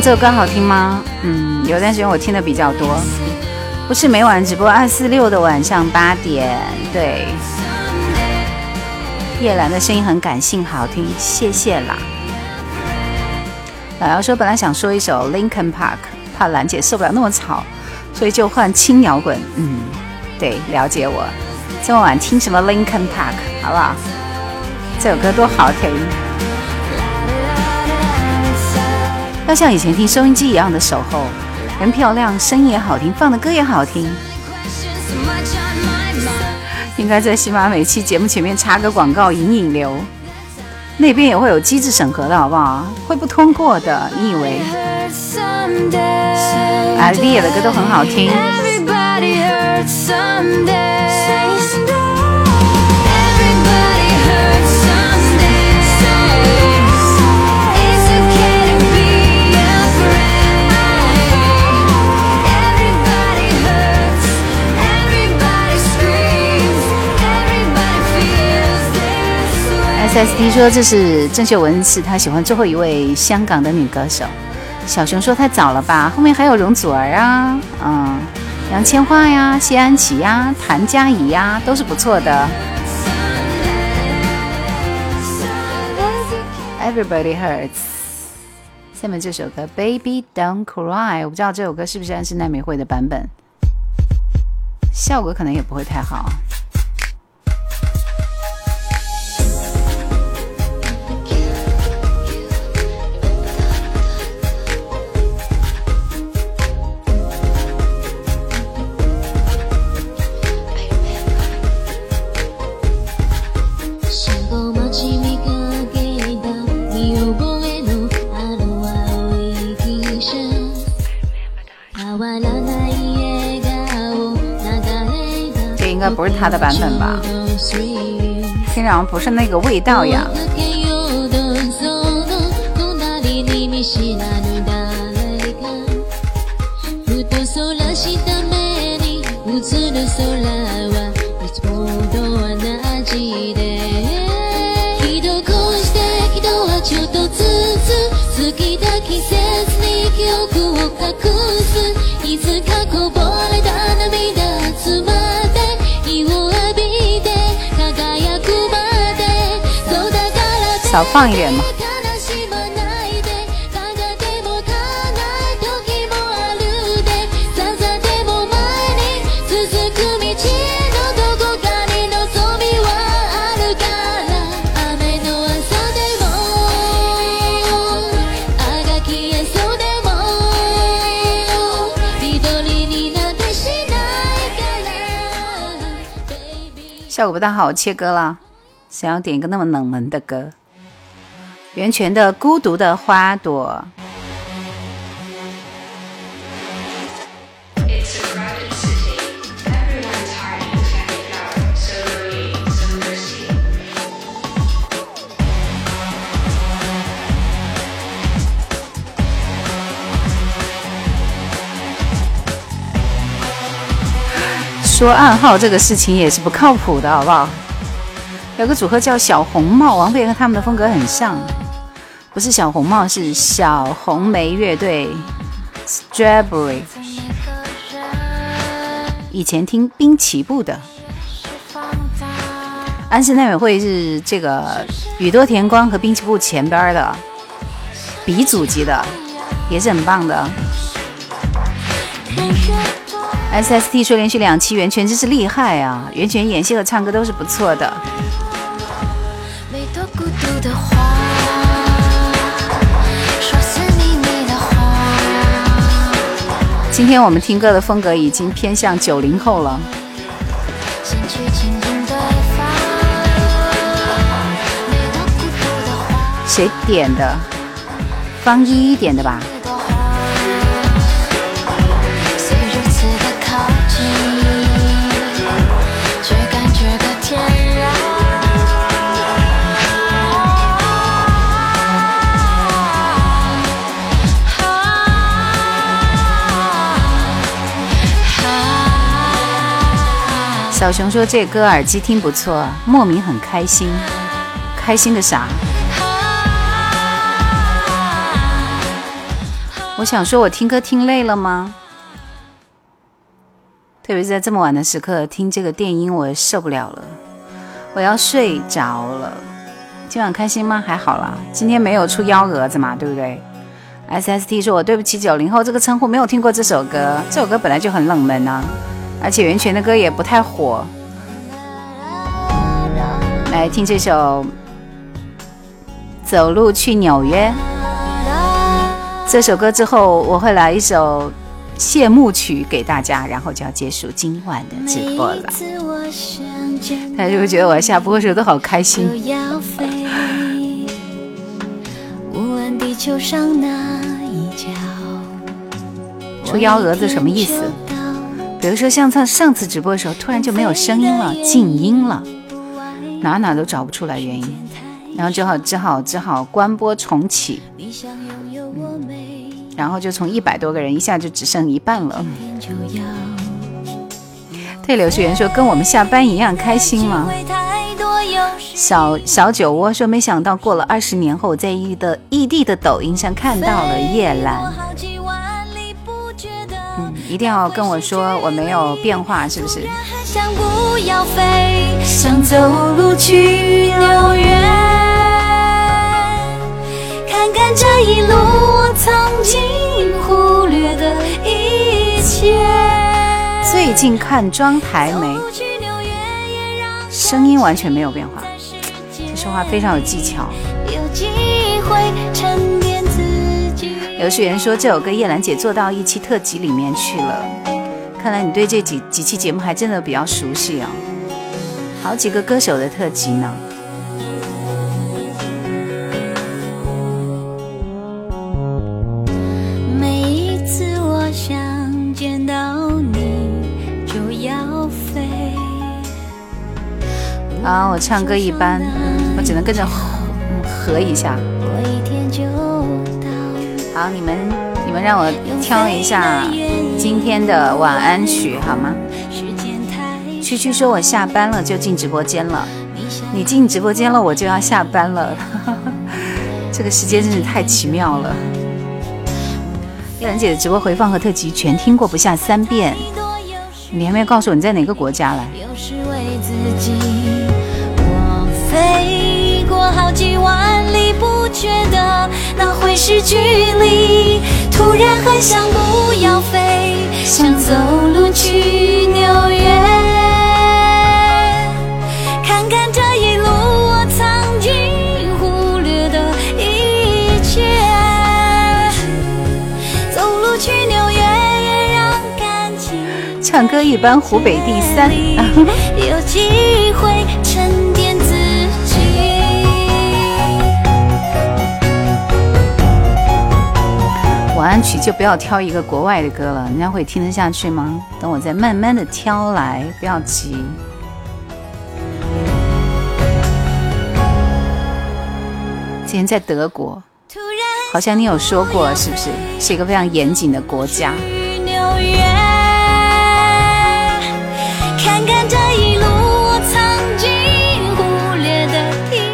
Speaker 1: 这首歌好听吗？嗯，有段时间我听的比较多，不是每晚直播，二四六的晚上八点。对，叶兰的声音很感性，好听，谢谢啦。老姚说本来想说一首 Linkin Park，怕兰姐受不了那么吵，所以就换轻摇滚。嗯，对，了解我。这么晚听什么 Linkin Park，好不好？这首歌多好听，要像以前听收音机一样的守候。人漂亮，声音也好听，放的歌也好听。应该在喜马每期节目前面插个广告引引流，那边也会有机制审核的，好不好？会不通过的，你以为？啊，丽野的歌都很好听。S T 说这是郑秀文，是他喜欢最后一位香港的女歌手。小熊说太早了吧，后面还有容祖儿啊，嗯，杨千嬅呀、谢安琪呀、谭嘉怡呀，都是不错的。Everybody hurts。下面这首歌 Baby Don't Cry，我不知道这首歌是不是安室奈美惠的版本，效果可能也不会太好。是他的版本吧？听着不是那个味道呀。少放一点嘛。效果不大好，切歌了。想要点一个那么冷门的歌。源泉的孤独的花朵。*sighs* 说暗号这个事情也是不靠谱的，好不好？有个组合叫小红帽，王菲和他们的风格很像。不是小红帽，是小红莓乐队，Strawberry。以前听滨崎步的，安室奈美惠是这个宇多田光和滨崎步前边的鼻祖级的，也是很棒的。SST 说连续两期袁泉真是厉害啊，袁泉演戏和唱歌都是不错的。今天我们听歌的风格已经偏向九零后了。谁点的？方一一点的吧。小熊说：“这歌耳机听不错，莫名很开心。开心个啥？我想说，我听歌听累了吗？特别是在这么晚的时刻听这个电音，我受不了了，我要睡着了。今晚开心吗？还好啦，今天没有出幺蛾子嘛，对不对？S S T 说：“我对不起九零后这个称呼，没有听过这首歌。这首歌本来就很冷门啊，而且袁泉的歌也不太火。”来听这首《走路去纽约》。这首歌之后，我会来一首谢幕曲给大家，然后就要结束今晚的直播了。大家就会觉得我下播的时候都好开心。*laughs* 出幺蛾子什么意思？比如说像上上次直播的时候，突然就没有声音了，静音了，哪哪都找不出来原因，然后只好只好只好关播重启。然后就从一百多个人一下就只剩一半了。对，柳世元说跟我们下班一样开心吗？小小酒窝说没想到过了二十年后，在异的异地的抖音上看到了叶兰。嗯，一定要跟我说我没有变化，是不是？想走路去纽约。看看这一路我曾经忽略的一切。最近看妆台没？声音完全没有变化，这说话非常有技巧。刘世元说这首歌叶兰姐做到一期特辑里面去了，看来你对这几几期节目还真的比较熟悉啊，好几个歌手的特辑呢。每一次我想见到你啊，我唱歌一般，我只能跟着和一下。好，你们你们让我挑一下今天的晚安曲好吗？区区说我下班了就进直播间了，你进直播间了我就要下班了，*laughs* 这个时间真是太奇妙了。叶兰姐的直播回放和特辑全听过不下三遍，你还没有告诉我你在哪个国家来？飞过好几万里，不觉得那会是距离。突然很想不要飞，想走路去纽约，看看这一路我曾经忽略的一切。走路去纽约，也让感情唱歌一般，湖北第三。*laughs* 有机会安曲就不要挑一个国外的歌了，人家会听得下去吗？等我再慢慢的挑来，不要急。之前在德国，好像你有说过，是不是？是一个非常严谨的国家。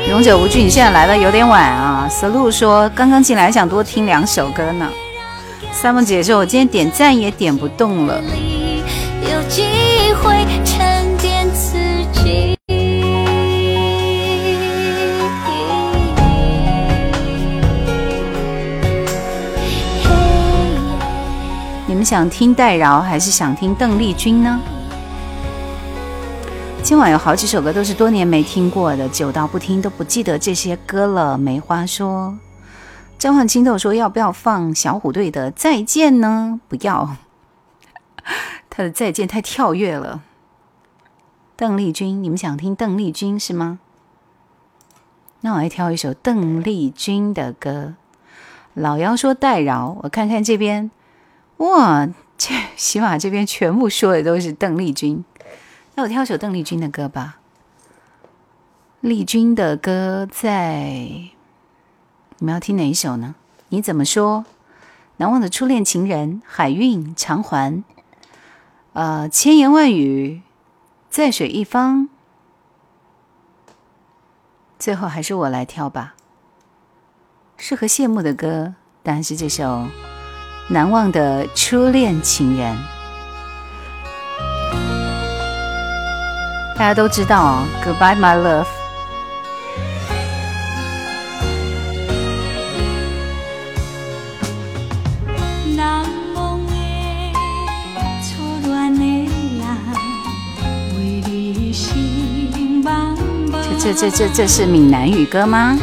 Speaker 1: 勇者无惧，你现在来的有点晚啊。思路说刚刚进来，想多听两首歌呢。三梦姐说：“我今天点赞也点不动了。”你们想听戴娆还是想听邓丽君呢？今晚有好几首歌都是多年没听过的，久到不听都不记得这些歌了。梅花说。召唤青豆说：“要不要放小虎队的《再见》呢？”不要，*laughs* 他的《再见》太跳跃了。邓丽君，你们想听邓丽君是吗？那我来挑一首邓丽君的歌。老妖说戴娆，我看看这边，哇，这 *laughs* 起码这边全部说的都是邓丽君。那我挑首邓丽君的歌吧。丽君的歌在。你们要听哪一首呢？你怎么说？难忘的初恋情人，海韵偿还。呃，千言万语，在水一方。最后还是我来挑吧。适合谢幕的歌，当然是这首《难忘的初恋情人。大家都知道，Goodbye My Love。这这这这是闽南语歌吗？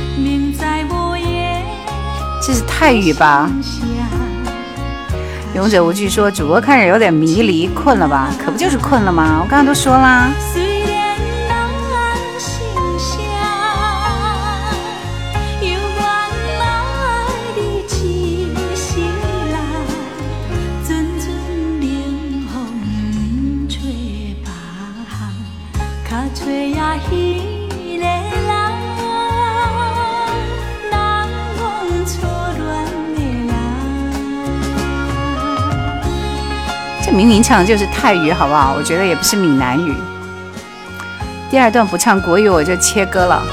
Speaker 1: 这是泰语吧？勇者无惧说，主播看着有点迷离，困了吧？可不就是困了吗？我刚刚都说啦。您唱的就是泰语，好不好？我觉得也不是闽南语。第二段不唱国语，我就切歌了。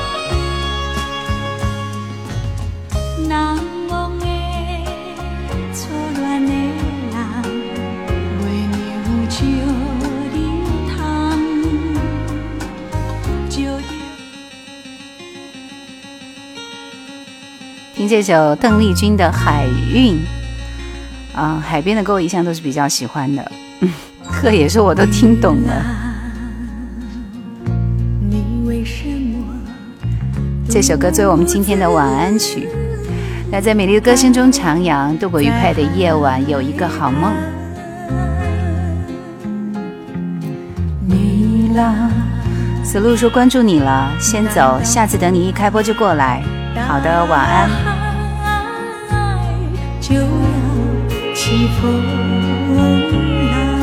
Speaker 1: 听这首邓丽君的《海韵》啊，海边的歌我一向都是比较喜欢的。嗯，贺也是我都听懂了。
Speaker 2: 你为什么
Speaker 1: 这首歌作为我们今天的晚安曲。那在美丽的歌声中徜徉，度过愉快的夜晚，有一个好梦。
Speaker 2: 你啦？
Speaker 1: 死路说关注你了，先走，下次等你一开播就过来。好的，晚安。
Speaker 2: 就要起风来。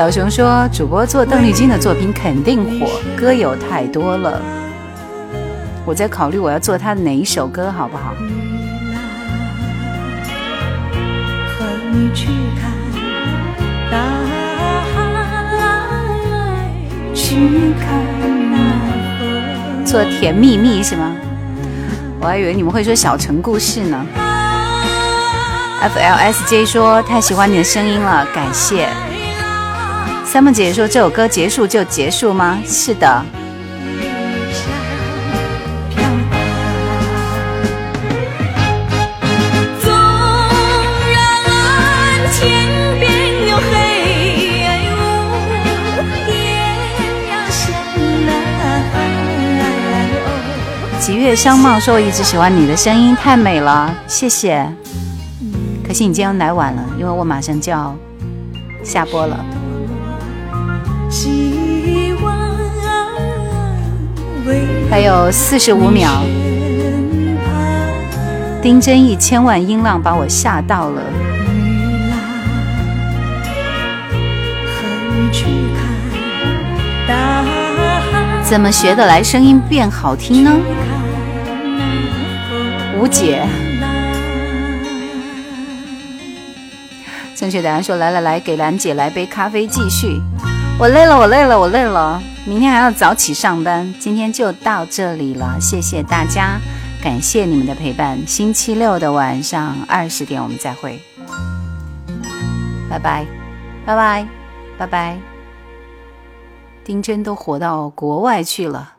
Speaker 1: 小熊说，主播做邓丽君的作品肯定火，歌有太多了。我在考虑我要做她的哪一首歌，好不好？
Speaker 2: 和你去看大海，去看那风。
Speaker 1: 做甜蜜蜜是吗？我还以为你们会说小城故事呢。FLSJ 说太喜欢你的声音了，感谢。三梦姐姐说这首歌结束就结束吗？是的。吉月相貌说我一直喜欢你的声音，太美了，谢谢。可惜你今天来晚了，因为我马上就要下播了。还有四十五秒。丁真一千万音浪把我吓到了。怎么学得来声音变好听呢？吴姐，正确答案说来来来，给兰姐来杯咖啡继续。我累了，我累了，我累了，明天还要早起上班。今天就到这里了，谢谢大家，感谢你们的陪伴。星期六的晚上二十点我们再会，拜拜，拜拜，拜拜。丁真都活到国外去了。